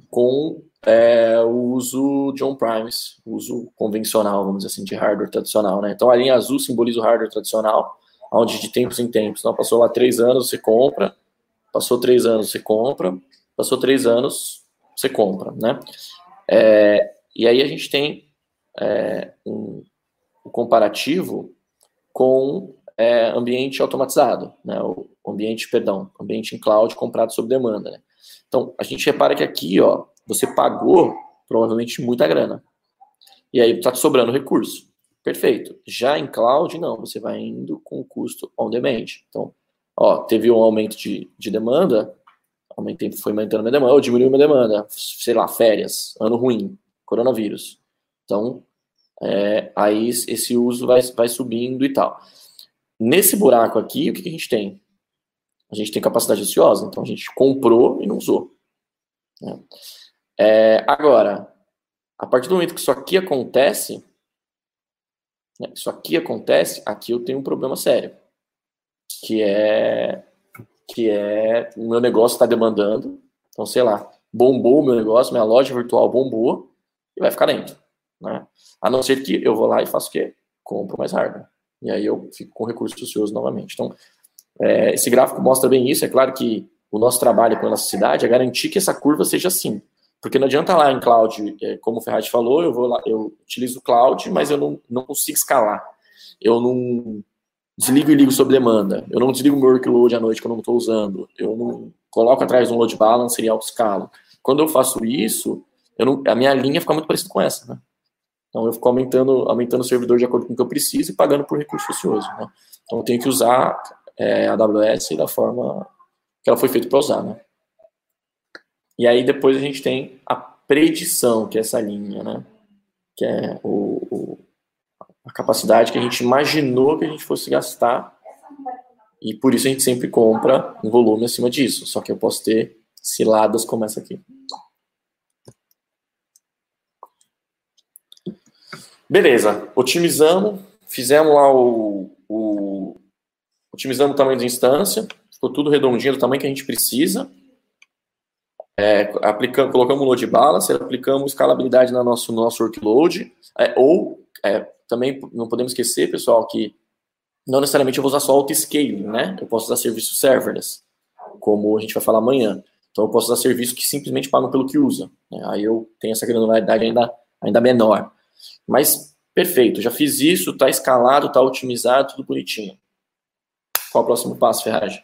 com é, o uso de on-premise, uso convencional, vamos dizer assim, de hardware tradicional, né? Então a linha azul simboliza o hardware tradicional, onde de tempos em tempos, então passou lá três anos, você compra, passou três anos, você compra, passou três anos, você compra, né? É, e aí a gente tem é, um, um, comparativo com é, ambiente automatizado, né? O ambiente, perdão, ambiente em cloud comprado sob demanda, né? Então, a gente repara que aqui, ó, você pagou provavelmente muita grana. E aí está sobrando recurso. Perfeito. Já em cloud, não, você vai indo com o custo on demand. Então, ó, teve um aumento de, de demanda, aumentei, foi aumentando minha demanda, ou diminuiu minha demanda, sei lá, férias, ano ruim, coronavírus. Então, é, aí esse uso vai, vai subindo e tal. Nesse buraco aqui, o que, que a gente tem? A gente tem capacidade ociosa, então a gente comprou e não usou. Né? É, agora, a partir do momento que isso aqui acontece, né, isso aqui acontece, aqui eu tenho um problema sério, que é que é o meu negócio está demandando, então sei lá, bombou o meu negócio, minha loja virtual bombou e vai ficar dentro, né? A não ser que eu vou lá e faço o quê? Compro mais hardware. E aí eu fico com recursos ociosos novamente. Então, é, esse gráfico mostra bem isso. É claro que o nosso trabalho com elasticidade é garantir que essa curva seja assim. Porque não adianta lá em cloud, é, como o Ferrari falou, eu vou lá, eu utilizo o cloud, mas eu não, não consigo escalar. Eu não desligo e ligo sob demanda. Eu não desligo o meu workload à noite que eu não estou usando. Eu não coloco atrás um load balancer e auto-escalo. Quando eu faço isso, eu não, a minha linha fica muito parecida com essa, né? Então eu fico aumentando, aumentando o servidor de acordo com o que eu preciso e pagando por recurso ocioso. Né? Então eu tenho que usar é, a AWS da forma que ela foi feita para usar. Né? E aí depois a gente tem a predição, que é essa linha, né? que é o, o, a capacidade que a gente imaginou que a gente fosse gastar e por isso a gente sempre compra um volume acima disso. Só que eu posso ter ciladas como essa aqui. Beleza, otimizamos, fizemos lá o, o otimizamos o tamanho da instância, ficou tudo redondinho do tamanho que a gente precisa. É, aplicamos, colocamos o load balancer, aplicamos escalabilidade no nosso, no nosso workload, é, ou é, também não podemos esquecer, pessoal, que não necessariamente eu vou usar só auto-scaling, né? Eu posso usar serviços serverless, como a gente vai falar amanhã. Então eu posso usar serviços que simplesmente pagam pelo que usa. Né? Aí eu tenho essa granularidade ainda, ainda menor. Mas, perfeito, já fiz isso, está escalado, está otimizado, tudo bonitinho. Qual o próximo passo, Ferragem?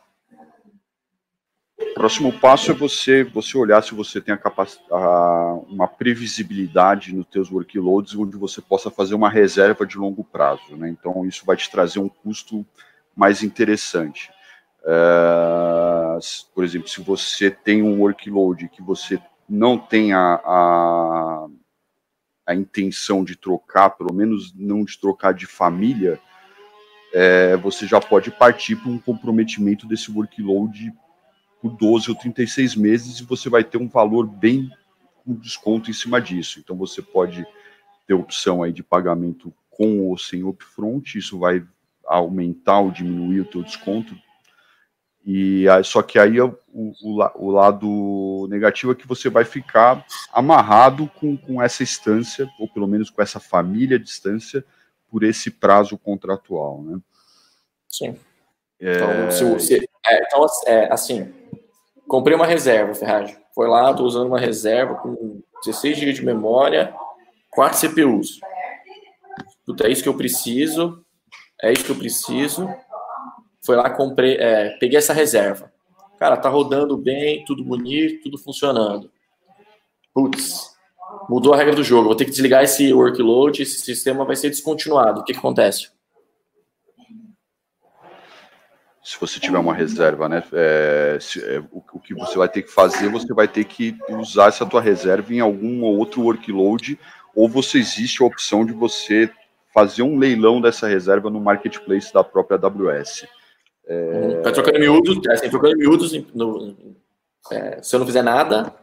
Próximo passo é você, você olhar se você tem a uma previsibilidade nos teus workloads onde você possa fazer uma reserva de longo prazo. Né? Então, isso vai te trazer um custo mais interessante. É, por exemplo, se você tem um workload que você não tem a, a a intenção de trocar, pelo menos não de trocar de família, é, você já pode partir para um comprometimento desse workload por 12 ou 36 meses e você vai ter um valor bem com desconto em cima disso. Então você pode ter opção aí de pagamento com ou sem upfront, isso vai aumentar ou diminuir o teu desconto e só que aí o, o, o, lado negativo é que você vai ficar amarrado com, com essa instância, ou pelo menos com essa família de instância, por esse prazo contratual, né? Sim. É... Então, se você, é, então, é, assim, comprei uma reserva, Ferragem. Foi lá, estou usando uma reserva com 16 GB de memória, 4 CPUs. Puta, é isso que eu preciso, é isso que eu preciso foi lá, comprei, é, peguei essa reserva. Cara, tá rodando bem, tudo bonito, tudo funcionando. Putz, mudou a regra do jogo. Vou ter que desligar esse workload, esse sistema vai ser descontinuado. O que, que acontece? se você tiver uma reserva, né? É, se, é, o, o, que você vai ter que fazer, você vai ter que usar essa tua reserva em algum outro workload, ou você existe a opção de você fazer um leilão dessa reserva no marketplace da própria AWS. É... Tá trocando miúdos, assim, trocando miúdos, no, é, se eu não fizer nada,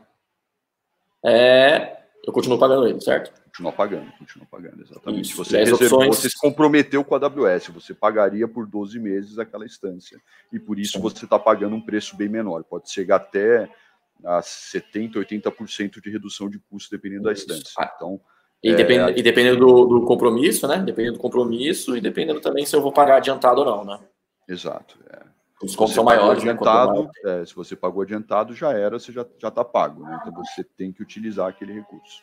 é, eu continuo pagando ele, certo? Continua pagando, continua pagando, exatamente. Isso, você, reservou, opções... você se comprometeu com a AWS, você pagaria por 12 meses aquela instância. E por isso Sim. você está pagando um preço bem menor. Pode chegar até a 70%, 80% de redução de custo, dependendo da instância. Ah, então, e, é... dependendo, e dependendo do, do, compromisso, né? Dependendo do compromisso e dependendo também se eu vou pagar adiantado ou não, né? Exato. É. Os contos são maiores, né, adiantado, né? É, se você pagou adiantado, já era, você já está pago, né? Então você tem que utilizar aquele recurso.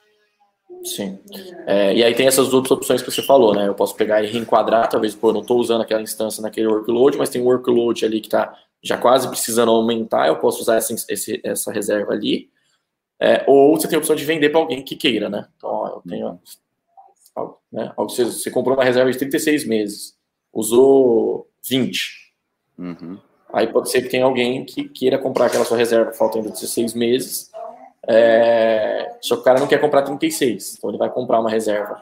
Sim. É, e aí tem essas outras opções que você falou, né? Eu posso pegar e reenquadrar, talvez, pô, não estou usando aquela instância naquele workload, mas tem um workload ali que está já quase precisando aumentar, eu posso usar essa, esse, essa reserva ali. É, ou você tem a opção de vender para alguém que queira, né? Então, ó, eu tenho. Né, você, você comprou uma reserva de 36 meses, usou 20. Uhum. Aí pode ser que tenha alguém que queira comprar aquela sua reserva faltando 16 meses é, só que o cara não quer comprar 36, então ele vai comprar uma reserva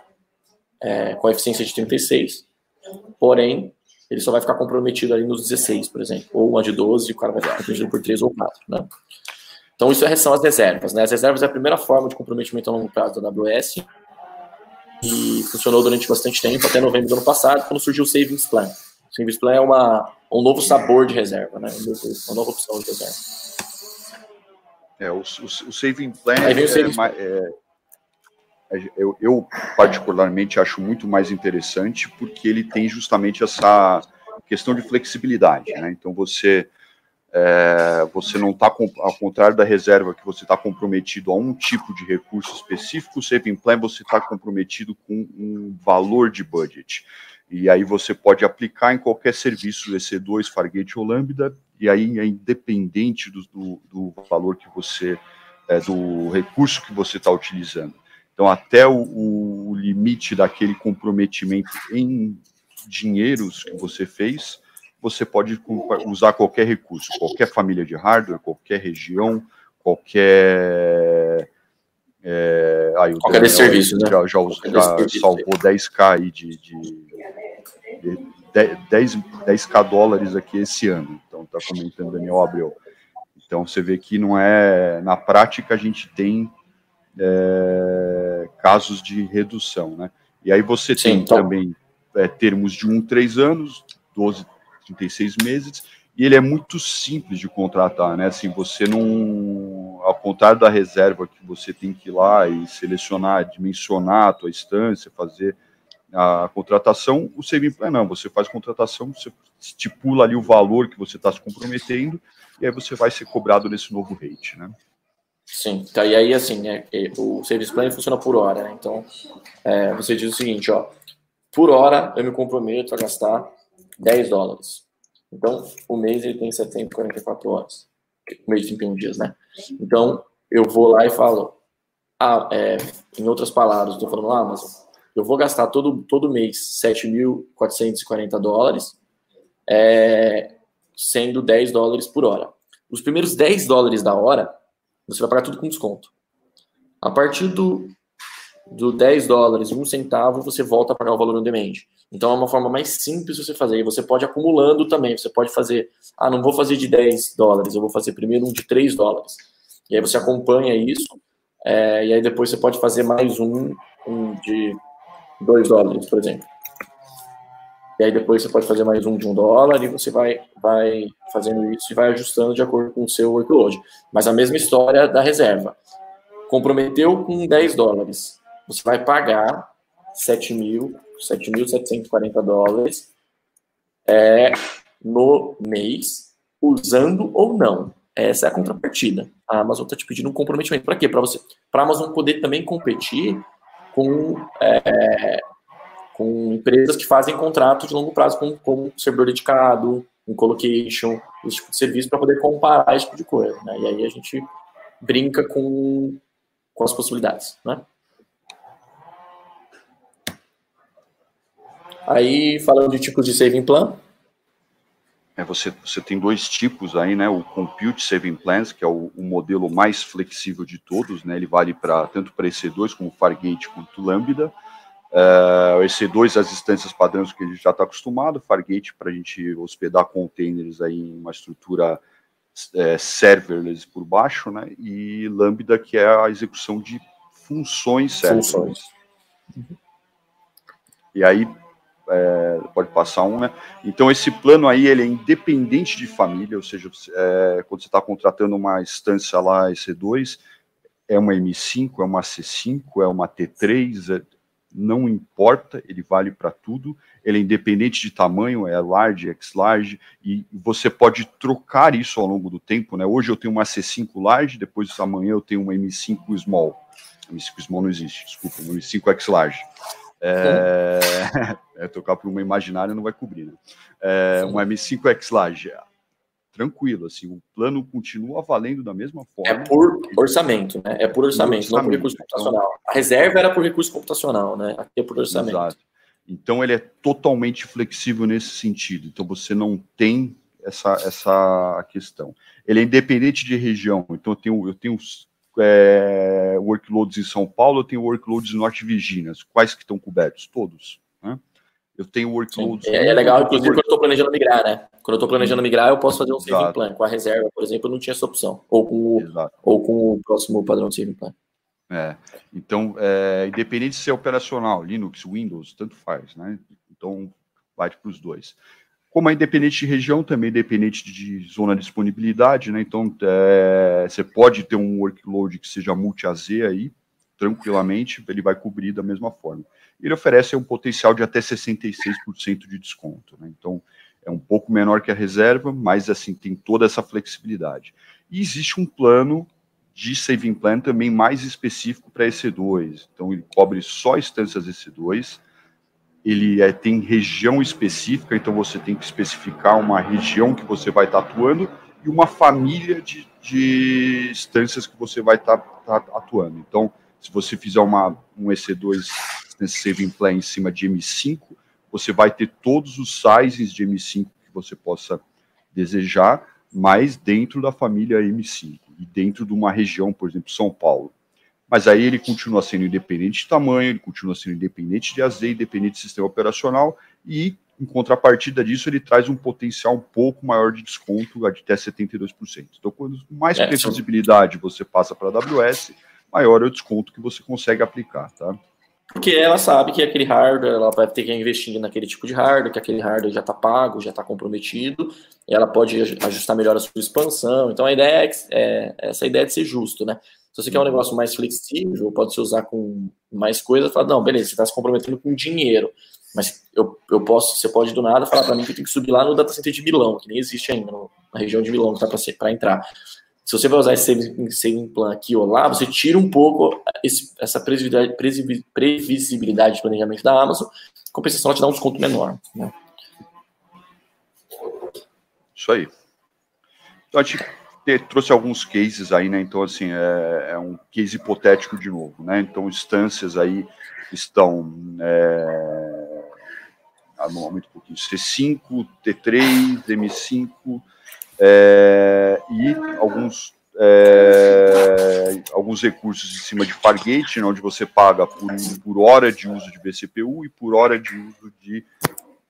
é, com eficiência de 36, porém, ele só vai ficar comprometido ali nos 16, por exemplo, ou uma de 12, e o cara vai ficar comprometido por 3 ou 4, né? Então, isso são as reservas, né? As reservas é a primeira forma de comprometimento a longo prazo da AWS e funcionou durante bastante tempo, até novembro do ano passado, quando surgiu o Savings Plan. O Savings Plan é uma, um novo sabor de reserva, né? Uma nova opção de reserva. É, o, o, o Saving Plan é, saving é, é, eu, eu, particularmente acho muito mais interessante porque ele tem justamente essa questão de flexibilidade, né? Então você é, você não está ao contrário da reserva que você está comprometido a um tipo de recurso específico, o Saving Plan você está comprometido com um valor de budget. E aí você pode aplicar em qualquer serviço EC2, Fargate ou Lambda e aí é independente do, do, do valor que você, é, do recurso que você está utilizando. Então, até o, o, limite daquele comprometimento em dinheiros que você fez, você pode usar qualquer recurso, qualquer família de hardware, qualquer região, qualquer. É, aí, qualquer Daniel, serviço, né? Já, já, já salvou 10k aí de, de 10, 10k dólares aqui esse ano. Então, está comentando Daniel Abreu. Então, você vê que não é. Na prática, a gente tem é, casos de redução, né? E aí você Sim, tem então... também é, termos de 1, 3 anos, 12, 36 meses, e ele é muito simples de contratar, né? Assim, você não. Ao contrário da reserva que você tem que ir lá e selecionar, dimensionar a tua instância, fazer a contratação, o saving plan não, você faz contratação, você estipula ali o valor que você está se comprometendo e aí você vai ser cobrado nesse novo rate, né? Sim, tá, e aí assim, é, o service plan funciona por hora, né? Então, é, você diz o seguinte, ó, por hora eu me comprometo a gastar 10 dólares. Então, o mês ele tem 744 horas, o mês de 31 dias, né? Então, eu vou lá e falo, ah, é, em outras palavras, estou falando, ah, mas eu vou gastar todo, todo mês 7.440 dólares, é, sendo 10 dólares por hora. Os primeiros 10 dólares da hora, você vai pagar tudo com desconto. A partir do, do 10 dólares e um centavo, você volta a pagar o valor on demand. Então é uma forma mais simples de você fazer. E você pode acumulando também. Você pode fazer, ah, não vou fazer de 10 dólares, eu vou fazer primeiro um de 3 dólares. E aí você acompanha isso. É, e aí depois você pode fazer mais um, um de 2 dólares, por exemplo. E aí depois você pode fazer mais um de um dólar e você vai, vai fazendo isso e vai ajustando de acordo com o seu workload. Mas a mesma história da reserva. Comprometeu com 10 dólares. Você vai pagar 7.740 dólares é, no mês, usando ou não. Essa é a contrapartida. A Amazon está te pedindo um comprometimento. Para quê? Para você, para a Amazon poder também competir com, é, com empresas que fazem contratos de longo prazo com, com servidor dedicado, um colocation, esse tipo de serviço, para poder comparar esse tipo de coisa. Né? E aí a gente brinca com, com as possibilidades. Né? Aí, falando de tipos de saving plan. É, você, você tem dois tipos aí, né? O Compute Saving Plans, que é o, o modelo mais flexível de todos, né? Ele vale para tanto para EC2 como Fargate quanto Lambda. Uh, EC2 as instâncias padrões que a gente já está acostumado, Fargate para a gente hospedar containers aí em uma estrutura é, serverless por baixo, né? E Lambda que é a execução de funções serverless. Funções. E aí é, pode passar um, né? Então esse plano aí ele é independente de família, ou seja, é, quando você está contratando uma instância lá EC2, é uma M5, é uma C5, é uma T3, é, não importa, ele vale para tudo, ele é independente de tamanho, é large, X-large, e você pode trocar isso ao longo do tempo, né? Hoje eu tenho uma C5 large, depois amanhã eu tenho uma M5 small. M5 small não existe, desculpa, uma M5 X large. É, é, tocar por uma imaginária não vai cobrir, né? É, um M5X Laje, tranquilo, assim, o plano continua valendo da mesma forma. É por orçamento, né? É por orçamento, orçamento não por recurso computacional. a reserva era por recurso computacional, né? Aqui é por orçamento. Exato. Então ele é totalmente flexível nesse sentido. Então você não tem essa, essa questão. Ele é independente de região. Então eu tenho, eu tenho é, workloads em São Paulo, eu tenho workloads em Norte Virginia. Quais que estão cobertos? Todos. Né? Eu tenho workloads. É, é, legal, inclusive, quando eu estou planejando migrar, né? Quando eu estou planejando migrar, eu posso fazer um Exato. saving plan. Com a reserva, por exemplo, eu não tinha essa opção. Ou com o, ou com o próximo padrão de saving plan. É, então, é, independente de ser operacional, Linux, Windows, tanto faz, né? Então, vai para os dois. Como é independente de região, também independente de zona de disponibilidade, né? Então, é, você pode ter um workload que seja multi-AZ aí, tranquilamente, ele vai cobrir da mesma forma. Ele oferece um potencial de até 66% de desconto, né? Então, é um pouco menor que a reserva, mas, assim, tem toda essa flexibilidade. E existe um plano de saving plan também mais específico para EC2. Então, ele cobre só instâncias EC2, ele é, tem região específica, então você tem que especificar uma região que você vai estar atuando e uma família de, de instâncias que você vai estar, estar atuando. Então, se você fizer uma, um EC2 Saving Plan em cima de M5, você vai ter todos os sizes de M5 que você possa desejar, mas dentro da família M5 e dentro de uma região, por exemplo, São Paulo. Mas aí ele continua sendo independente de tamanho, ele continua sendo independente de AZ, independente de sistema operacional, e em contrapartida disso, ele traz um potencial um pouco maior de desconto, de até 72%. Então, quanto mais é, previsibilidade você passa para a AWS, maior é o desconto que você consegue aplicar, tá? Porque ela sabe que aquele hardware, ela vai ter que investir naquele tipo de hardware, que aquele hardware já está pago, já está comprometido, ela pode ajustar melhor a sua expansão. Então a ideia é, é essa ideia de ser justo, né? Se você quer um negócio mais flexível, pode se usar com mais coisas, falar, não, beleza, você está se comprometendo com dinheiro. Mas eu, eu posso, você pode do nada falar para mim que eu tenho que subir lá no data center de Milão, que nem existe ainda, na região de Milão, que está para entrar. Se você vai usar esse saving, saving plan aqui ou lá, você tira um pouco esse, essa previsibilidade, de planejamento da Amazon, compensação ela te dá um desconto menor. Né? Isso aí. Então, a gente trouxe alguns cases aí, né? Então, assim, é, é, um case hipotético de novo, né? Então, instâncias aí estão é, normalmente um pouquinho C5, T3, M5 é, e alguns é, alguns recursos em cima de Fargate, onde você paga por, por hora de uso de vCPU e por hora de uso de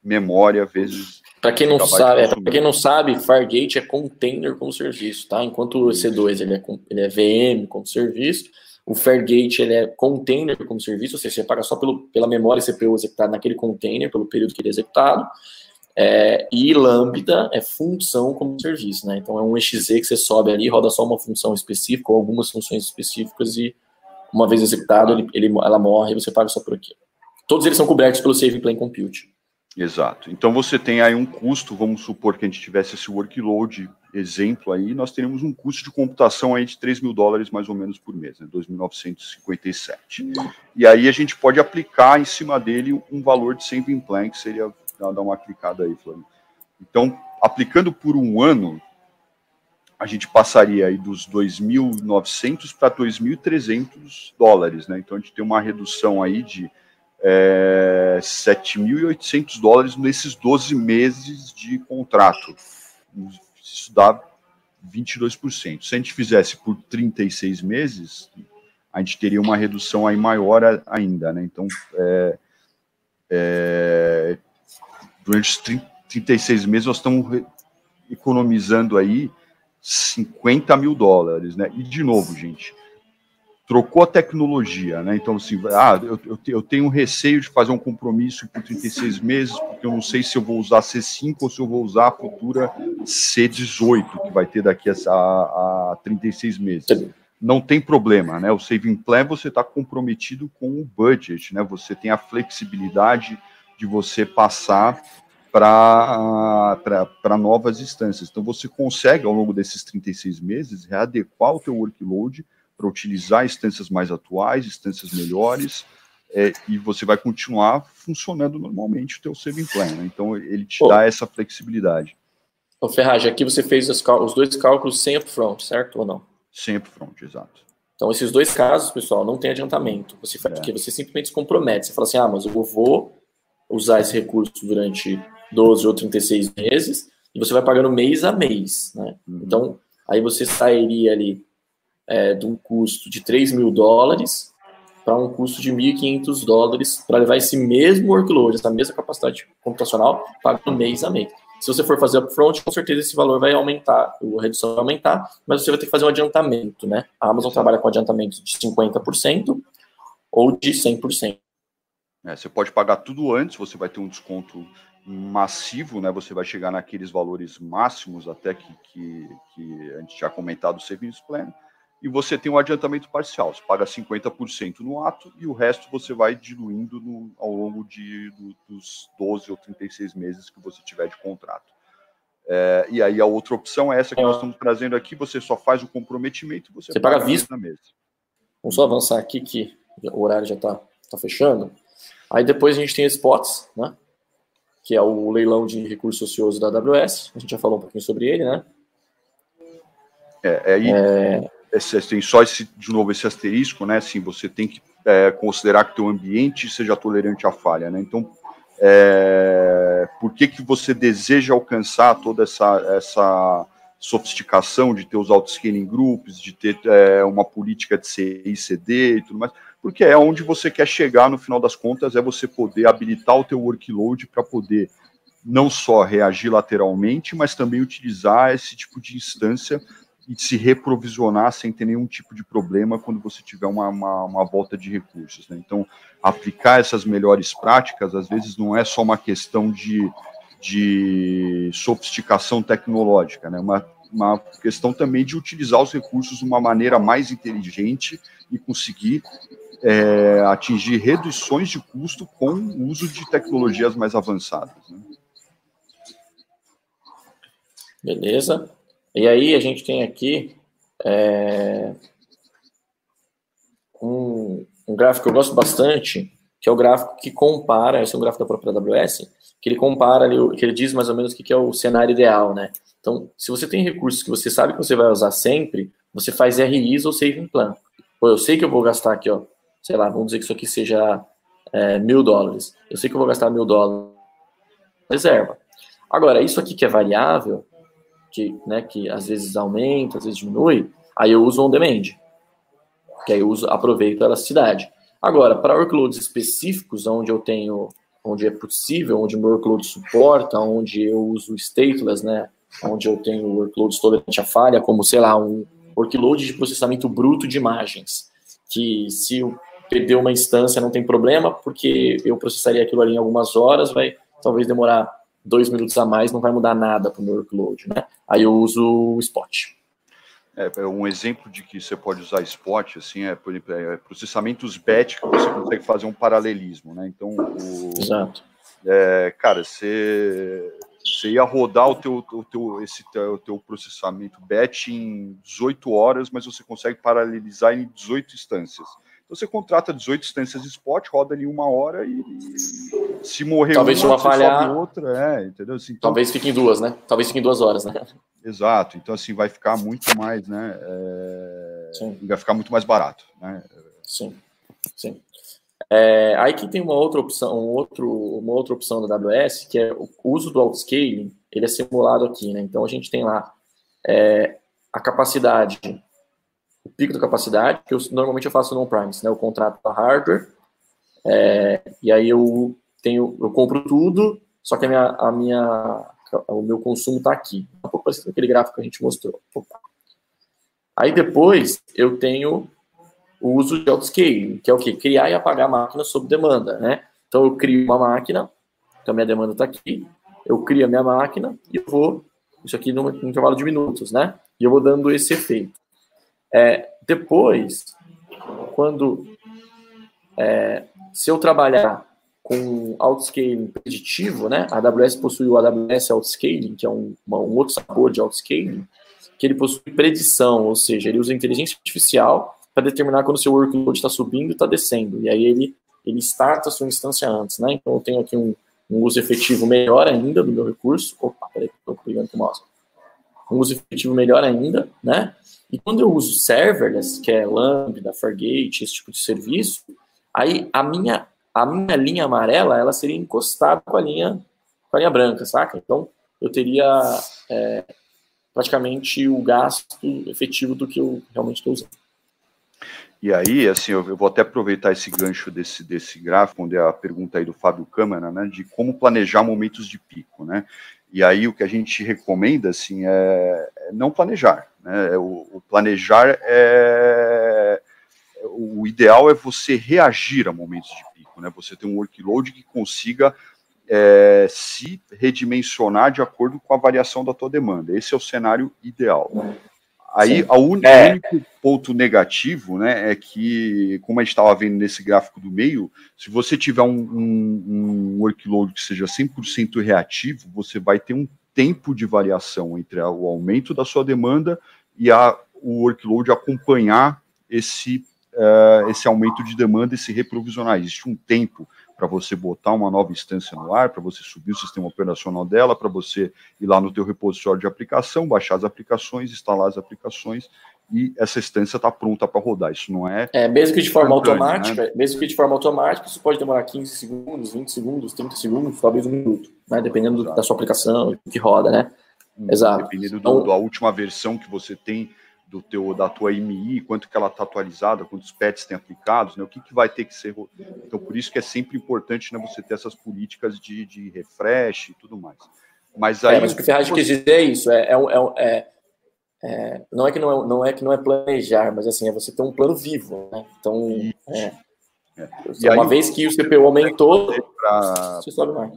memória vezes para quem não sabe, é, para quem não sabe, Fargate é container como serviço, tá? Enquanto o EC2 ele é, ele é VM como serviço, o Fargate ele é container como serviço, ou seja, você paga só pelo, pela memória CPU executada naquele container, pelo período que ele é executado. É, e Lambda é função como serviço, né? Então é um exe que você sobe ali, roda só uma função específica ou algumas funções específicas e uma vez executado ele, ele ela morre e você paga só por aquilo. Todos eles são cobertos pelo Save Plane Compute. Exato. Então você tem aí um custo, vamos supor que a gente tivesse esse workload exemplo aí, nós teríamos um custo de computação aí de 3 mil dólares mais ou menos por mês, né, 2.957. E aí a gente pode aplicar em cima dele um valor de saving plan, que seria, dar uma clicada aí, Flávio. Então, aplicando por um ano, a gente passaria aí dos 2.900 para 2.300 dólares, né? Então a gente tem uma redução aí de é, 7.800 dólares nesses 12 meses de contrato. isso dá 22%. Se a gente fizesse por 36 meses, a gente teria uma redução aí maior ainda, né? Então, é, é, durante os 30, 36 meses, nós estamos economizando aí 50 mil dólares, né? E, de novo, gente, trocou a tecnologia, né? Então, assim, ah, eu, eu, eu tenho receio de fazer um compromisso por 36 meses, porque eu não sei se eu vou usar C5 ou se eu vou usar a futura C18, que vai ter daqui a, a, a 36 meses. Não tem problema, né? O Saving Plan você está comprometido com o budget, né? Você tem a flexibilidade de você passar para novas instâncias. Então, você consegue, ao longo desses 36 meses, readequar o teu workload para utilizar instâncias mais atuais, instâncias melhores, é, e você vai continuar funcionando normalmente o teu saving plan. Né? Então, ele te Pô. dá essa flexibilidade. Ô, Ferragem, aqui você fez os, os dois cálculos sem upfront, certo ou não? Sem upfront, exato. Então, esses dois casos, pessoal, não tem adiantamento. Você, é. Porque você simplesmente se compromete. Você fala assim, ah, mas eu vou usar esse recurso durante 12 ou 36 meses, e você vai pagando mês a mês, né? Uhum. Então, aí você sairia ali é, de um custo de 3 mil dólares para um custo de 1.500 dólares para levar esse mesmo workload, essa mesma capacidade computacional, pagando mês a mês. Se você for fazer upfront, com certeza esse valor vai aumentar, a redução vai aumentar, mas você vai ter que fazer um adiantamento, né? A Amazon trabalha com adiantamento de 50% ou de 100%. É, você pode pagar tudo antes, você vai ter um desconto massivo, né? Você vai chegar naqueles valores máximos até que, que, que a gente já comentado o serviço pleno e você tem um adiantamento parcial. Você paga 50% no ato e o resto você vai diluindo no, ao longo de, do, dos 12 ou 36 meses que você tiver de contrato. É, e aí a outra opção é essa que nós estamos trazendo aqui, você só faz o comprometimento e você, você paga, paga vista na mesa. Vamos só avançar aqui que o horário já está tá fechando. Aí depois a gente tem spots, né? Que é o leilão de recurso ocioso da AWS. A gente já falou um pouquinho sobre ele, né? É, é aí... É esse, tem só esse, de novo esse asterisco, né? Assim, você tem que é, considerar que o ambiente seja tolerante à falha, né? Então, é, por que que você deseja alcançar toda essa, essa sofisticação de ter os auto-scaling groups, de ter é, uma política de CICD e tudo mais? Porque é onde você quer chegar, no final das contas, é você poder habilitar o teu workload para poder não só reagir lateralmente, mas também utilizar esse tipo de instância e se reprovisionar sem ter nenhum tipo de problema quando você tiver uma, uma, uma volta de recursos. Né? Então, aplicar essas melhores práticas, às vezes, não é só uma questão de, de sofisticação tecnológica, né? uma, uma questão também de utilizar os recursos de uma maneira mais inteligente e conseguir é, atingir reduções de custo com o uso de tecnologias mais avançadas. Né? Beleza. E aí a gente tem aqui é, um, um, gráfico que eu gosto bastante, que é o gráfico que compara, esse é um gráfico da própria AWS, que ele compara, que ele diz mais ou menos o que é o cenário ideal, né? Então, se você tem recursos que você sabe que você vai usar sempre, você faz RIs ou saving plan. Pô, eu sei que eu vou gastar aqui, ó, sei lá, vamos dizer que isso aqui seja é, mil dólares. Eu sei que eu vou gastar mil dólares reserva. Agora, isso aqui que é variável, que, né, que às vezes aumenta, às vezes diminui, aí eu uso on demand, que aí eu uso, aproveito a elasticidade. Agora, para workloads específicos, onde eu tenho, onde é possível, onde meu workload suporta, onde eu uso stateless, né, onde eu tenho workloads tolerante a falha, como, sei lá, um workload de processamento bruto de imagens, que se eu perder uma instância não tem problema, porque eu processaria aquilo ali em algumas horas, vai talvez demorar dois minutos a mais não vai mudar nada para o meu workload, né? Aí eu uso o Spot. É, é, um exemplo de que você pode usar Spot, assim, é, por exemplo, é processamentos batch que você consegue fazer um paralelismo, né? Então, o, Exato. É, cara, você, você ia rodar o teu, o teu, esse o teu processamento batch em 18 horas, mas você consegue paralelizar em 18 instâncias. Então você contrata 18 instâncias de spot, roda ali uma hora e, e se morrer Talvez uma, uma falhar outra, é, entendeu? Assim, então, Talvez fique em duas, né? Talvez fique em duas horas, né? Exato. Então assim vai ficar muito mais, né? É, vai ficar muito mais barato, né? Sim, sim. É, aí que tem uma outra opção, um outro, uma outra opção da AWS, que é o uso do autoscaling, ele é simulado aqui, né? Então a gente tem lá é, a capacidade, o pico da capacidade, que eu, normalmente eu faço no on-premise, né? Eu contrato a hardware, é, e aí eu tenho, eu compro tudo, só que a minha, a minha o meu consumo está aqui. Um pouco parecido com aquele gráfico que a gente mostrou. Aí depois eu tenho o uso de autoscaling, que é o quê? Criar e apagar a máquina sob demanda, né? Então eu crio uma máquina, então a minha demanda está aqui, eu crio a minha máquina e eu vou, isso aqui num, num intervalo de minutos, né? E eu vou dando esse efeito. É, depois, quando é, se eu trabalhar com autoscaling preditivo, né? A AWS possui o AWS Autoscaling, que é um, uma, um outro sabor de autoscaling, que ele possui predição, ou seja, ele usa inteligência artificial para determinar quando seu workload está subindo e está descendo. E aí ele, ele starta a sua instância antes, né? Então eu tenho aqui um, um uso efetivo melhor ainda do meu recurso. Opa, peraí, estou pegando com o mouse. Um uso efetivo melhor ainda, né? E quando eu uso serverless, que é Lambda, Fargate, esse tipo de serviço, aí a minha, a minha linha amarela, ela seria encostada com a linha, com a linha branca, saca? Então, eu teria é, praticamente o gasto efetivo do que eu realmente estou usando. E aí, assim, eu, vou até aproveitar esse gancho desse, desse gráfico, onde é a pergunta aí do Fábio Câmara, né, de como planejar momentos de pico, né? E aí o que a gente recomenda, assim, é, é não planejar, né? É o, o, planejar é... O ideal é você reagir a momentos de pico, né? Você ter um workload que consiga é, se redimensionar de acordo com a variação da tua demanda. Esse é o cenário ideal. Aí, o un... é. único ponto negativo, né, é que, como a gente estava vendo nesse gráfico do meio, se você tiver um, um, um workload que seja 100% reativo, você vai ter um tempo de variação entre o aumento da sua demanda e a, o workload acompanhar esse, uh, esse aumento de demanda e se reprovisionar. Existe um tempo para você botar uma nova instância no ar, para você subir o sistema operacional dela, para você ir lá no teu repositório de aplicação, baixar as aplicações, instalar as aplicações e essa instância está pronta para rodar. Isso não é. É, mesmo que de forma automática, né? mesmo que de forma automática, isso pode demorar 15 segundos, 20 segundos, 30 segundos, talvez um minuto, né? Dependendo Exato. da sua aplicação, que roda, né? Hum, Exato. Dependendo então, do, da última versão que você tem do teu da tua MI, quanto que ela está atualizada, quantos pets tem aplicados, né? O que, que vai ter que ser. Então, por isso que é sempre importante né, você ter essas políticas de, de refresh e tudo mais. Mas aí. É, mas o que o Ferraz quis dizer é isso: é, é, é, é, não, é que não, é, não é que não é planejar, mas assim, é você ter um plano vivo. Né? Então, é, é. uma aí, vez que o CPU aumentou, pra... você sobe mais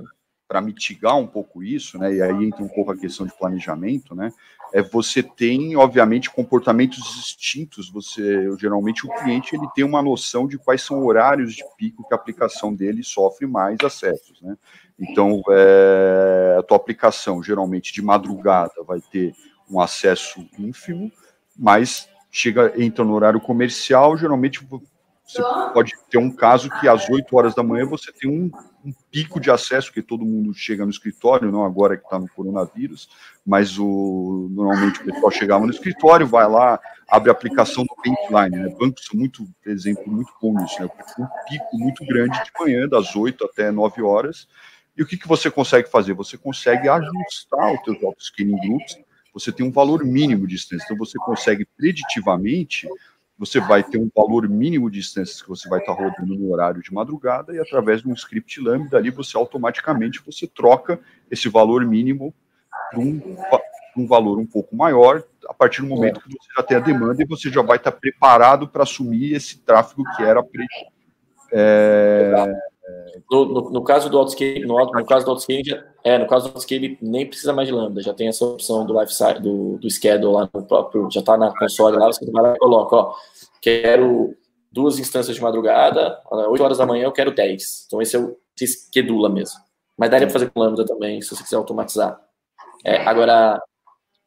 para mitigar um pouco isso, né, e aí entra um pouco a questão de planejamento, né, é você tem, obviamente, comportamentos distintos, você, geralmente o cliente, ele tem uma noção de quais são horários de pico que a aplicação dele sofre mais acessos, né, então, é, a tua aplicação, geralmente, de madrugada, vai ter um acesso ínfimo, mas chega, entra no horário comercial, geralmente você pode ter um caso que às 8 horas da manhã você tem um, um pico de acesso, que todo mundo chega no escritório, não agora que está no coronavírus, mas o, normalmente o pessoal chegava no escritório, vai lá, abre a aplicação do Bankline, né? Bancos são muito, exemplo, muito nisso, né? Um pico muito grande de manhã, das 8 até 9 horas, e o que, que você consegue fazer? Você consegue ajustar os teus auto-scaling groups, você tem um valor mínimo de distância, então você consegue preditivamente você vai ter um valor mínimo de instâncias que você vai estar rodando no horário de madrugada e através de um script lambda ali você automaticamente você troca esse valor mínimo para um, um, valor um pouco maior a partir do momento que você já tem a demanda e você já vai estar preparado para assumir esse tráfego que era pre, é, no, no, no, caso do autoscaling, no, no caso do autoscaling, é, no caso do autoscaling nem precisa mais de lambda, já tem essa opção do lifestyle, do, do schedule lá no próprio, já está na console lá, você vai lá e coloca, ó, quero duas instâncias de madrugada, 8 horas da manhã eu quero 10. Então esse é o se schedula mesmo. Mas daria para fazer com lambda também, se você quiser automatizar. É, agora,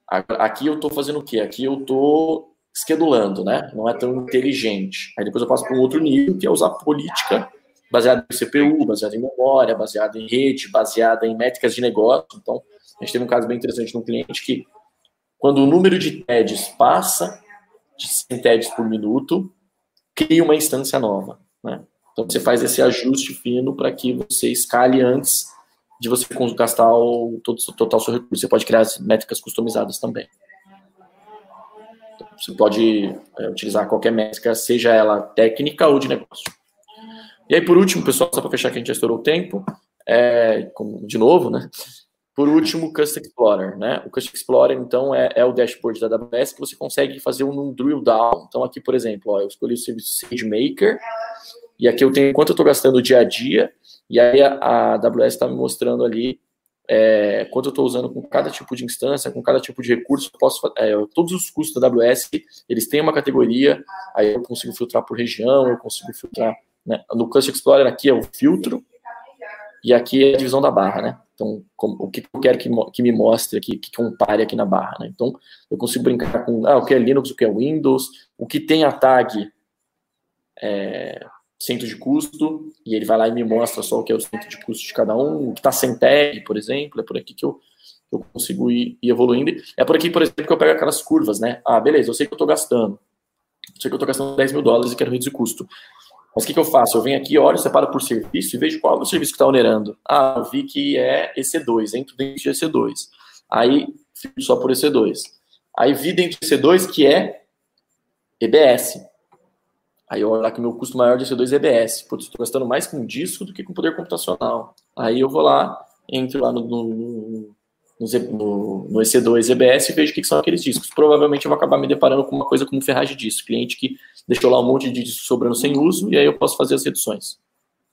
aqui eu estou fazendo o quê? Aqui eu estou schedulando, né? Não é tão inteligente. Aí depois eu passo para um outro nível, que é usar política baseada em CPU, baseada em memória, baseada em rede, baseada em métricas de negócio. Então, a gente teve um caso bem interessante um cliente que, quando o número de TEDs passa de 100 TEDs por minuto, cria uma instância nova. Né? Então você faz esse ajuste fino para que você escale antes de você gastar o todo, total seu recurso. Você pode criar as métricas customizadas também. Então, você pode é, utilizar qualquer métrica, seja ela técnica ou de negócio. E aí, por último, pessoal, só para fechar que a gente já estourou o tempo, é, de novo, né? Por último, o Custom Explorer, né? O Custom Explorer, então, é, é, o dashboard da AWS que você consegue fazer um, um drill down. Então, aqui, por exemplo, ó, eu escolhi o serviço SageMaker, e aqui eu tenho quanto eu estou gastando dia a dia, e aí a, a AWS está me mostrando ali é, quanto eu estou usando com cada tipo de instância, com cada tipo de recurso, posso, é, todos os custos da AWS, eles têm uma categoria, aí eu consigo filtrar por região, eu consigo filtrar, né? No Custom Explorer aqui é o filtro, e aqui é a divisão da barra, né? Então, como, o que eu quero que, que me mostre aqui, que compare aqui na barra, né? Então, eu consigo brincar com ah, o que é Linux, o que é Windows, o que tem a tag é, centro de custo, e ele vai lá e me mostra só o que é o centro de custo de cada um, o que está sem tag, por exemplo, é por aqui que eu, eu consigo ir, ir, evoluindo. É por aqui, por exemplo, que eu pego aquelas curvas, né? Ah, beleza, eu sei que eu estou gastando, eu sei que eu estou gastando 10 mil dólares e quero reduzir custo. Mas o que, que, eu faço? Eu venho aqui, olho, separo por serviço e vejo qual é o serviço que está onerando. Ah, eu vi que é EC2, entro dentro de EC2. Aí, fico só por EC2. Aí vi dentro de EC2 que é EBS. Aí eu olho lá que meu custo maior de EC2 é EBS. Putz, estou gastando mais com disco do que com poder computacional. Aí eu vou lá, entro lá no, no, no, no EC2 EBS e vejo o que, são aqueles discos. Provavelmente eu vou acabar me deparando com uma coisa como ferragem de disco. Cliente que deixou lá um monte de disco sobrando sem uso, e aí eu posso fazer as reduções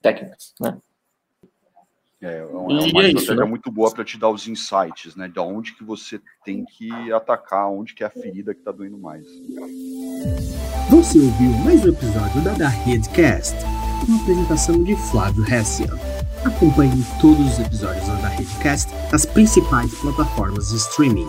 técnicas, né? É, é uma, é uma é estratégia né? muito boa para te dar os insights, né? De onde que você tem que atacar, onde que é a ferida que está doendo mais. Você ouviu mais um episódio da Da Redcast, uma apresentação de Flávio Hessian. Acompanhe todos os episódios da Redcast nas principais plataformas de streaming.